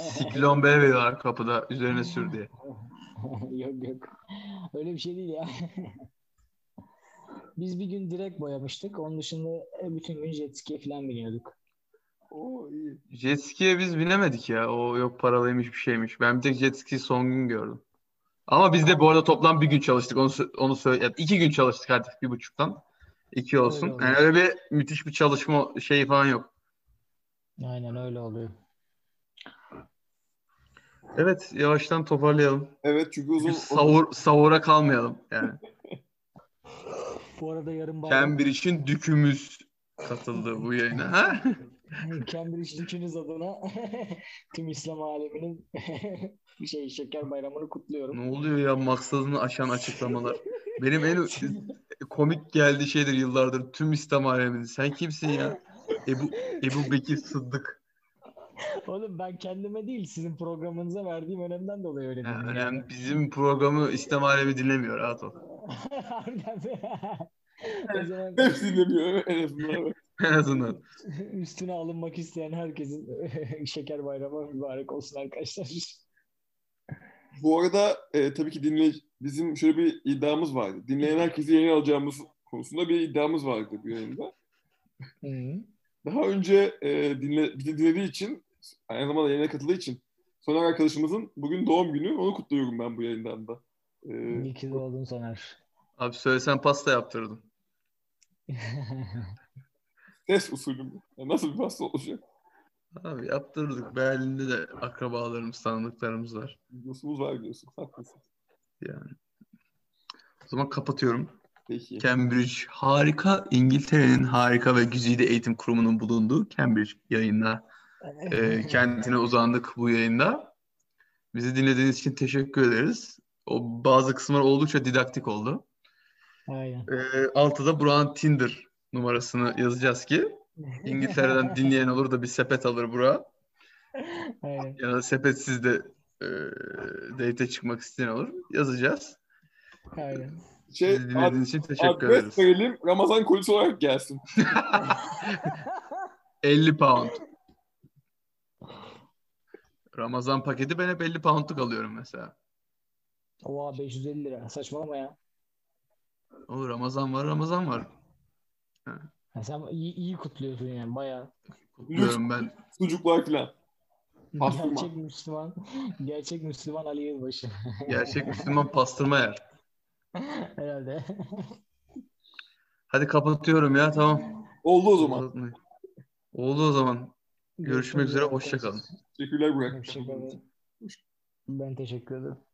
Siklon B veriyorlar kapıda üzerine sür diye. Yok yok. Öyle bir şey değil ya. Biz bir gün direkt boyamıştık. Onun dışında e, bütün gün jet ski'ye falan biniyorduk. İyi. Jet ski'ye biz binemedik ya. O yok paralıymış bir şeymiş. Ben bir tek jet ski'yi son gün gördüm. Ama biz de bu arada toplam bir gün çalıştık. Onu, onu söyle. yani iki gün çalıştık hadi bir buçuktan. İki olsun. Öyle Yani öyle bir müthiş bir çalışma şeyi falan yok. Aynen öyle oluyor. Evet yavaştan toparlayalım. Evet çünkü uzun Çünkü savur, savura kalmayalım yani. Bu arada yarın bayram. Cambridge'in dükümüz katıldı bu yayına. Ha? Cambridge Dükünüz adına tüm İslam aleminin bir şey şeker bayramını kutluyorum. Ne oluyor ya maksadını aşan açıklamalar. Benim en komik geldiği şeydir yıllardır tüm İslam aleminin. Sen kimsin ya? Ebu, Ebu Bekir Sıddık. Oğlum ben kendime değil sizin programınıza verdiğim önemden dolayı öyle dedim. önemli. Bizim programı İslam alemi dinlemiyor rahat ol. Harbiden mi? zaman hepsi demiyor en azından. Evet. En azından. üstüne alınmak isteyen herkesin şeker bayramı mübarek olsun arkadaşlar. Bu arada e, tabii ki dinley bizim şöyle bir iddiamız vardı. Dinleyen herkesi yayın alacağımız konusunda bir iddiamız vardı bu yayında. Daha önce e, dinle, bizi dinlediği için, aynı zamanda yayına katıldığı için Soner arkadaşımızın bugün doğum günü. Onu kutluyorum ben bu yayından da. E, İyi ki doğdun Soner. Abi söylesen pasta yaptırdım. test usulü mü? Nasıl bir pasta olacak? Abi yaptırdık. Berlin'de de akrabalarımız, tanıdıklarımız var. Videosumuz var diyorsun. Haklısın. Yani. O zaman kapatıyorum. Peki. Cambridge harika, İngiltere'nin harika ve güzide eğitim kurumunun bulunduğu Cambridge yayınına e, kentine uzandık bu yayında. Bizi dinlediğiniz için teşekkür ederiz. O bazı kısımlar oldukça didaktik oldu. Aynen. E, altıda Burak'ın Tinder numarasını yazacağız ki İngiltere'den dinleyen olur da bir sepet alır Burak. Aynen. Ya da sepetsiz de e, date çıkmak isteyen olur. Yazacağız. Aynen. Şey, dinlediğiniz için teşekkür adres ederiz. verelim. Ramazan kolisi olarak gelsin. 50 pound. Ramazan paketi ben hep 50 poundluk alıyorum mesela. Oha 550 lira. Saçmalama ya. O Ramazan var, Ramazan var. Ha, sen iyi, iyi kutluyorsun yani bayağı. Kutluyorum ben. Sucuklar. Pastırma. Gerçek Müslüman. Gerçek Müslüman Ali Yılbaşı. Gerçek Müslüman pastırma yer. Herhalde. Hadi kapatıyorum ya tamam. Oldu o zaman. Oldu o zaman. Görüşmek üzere, hoşça kalın. Teşekkürler Burak. Hoşçakalın. Ben teşekkür ederim.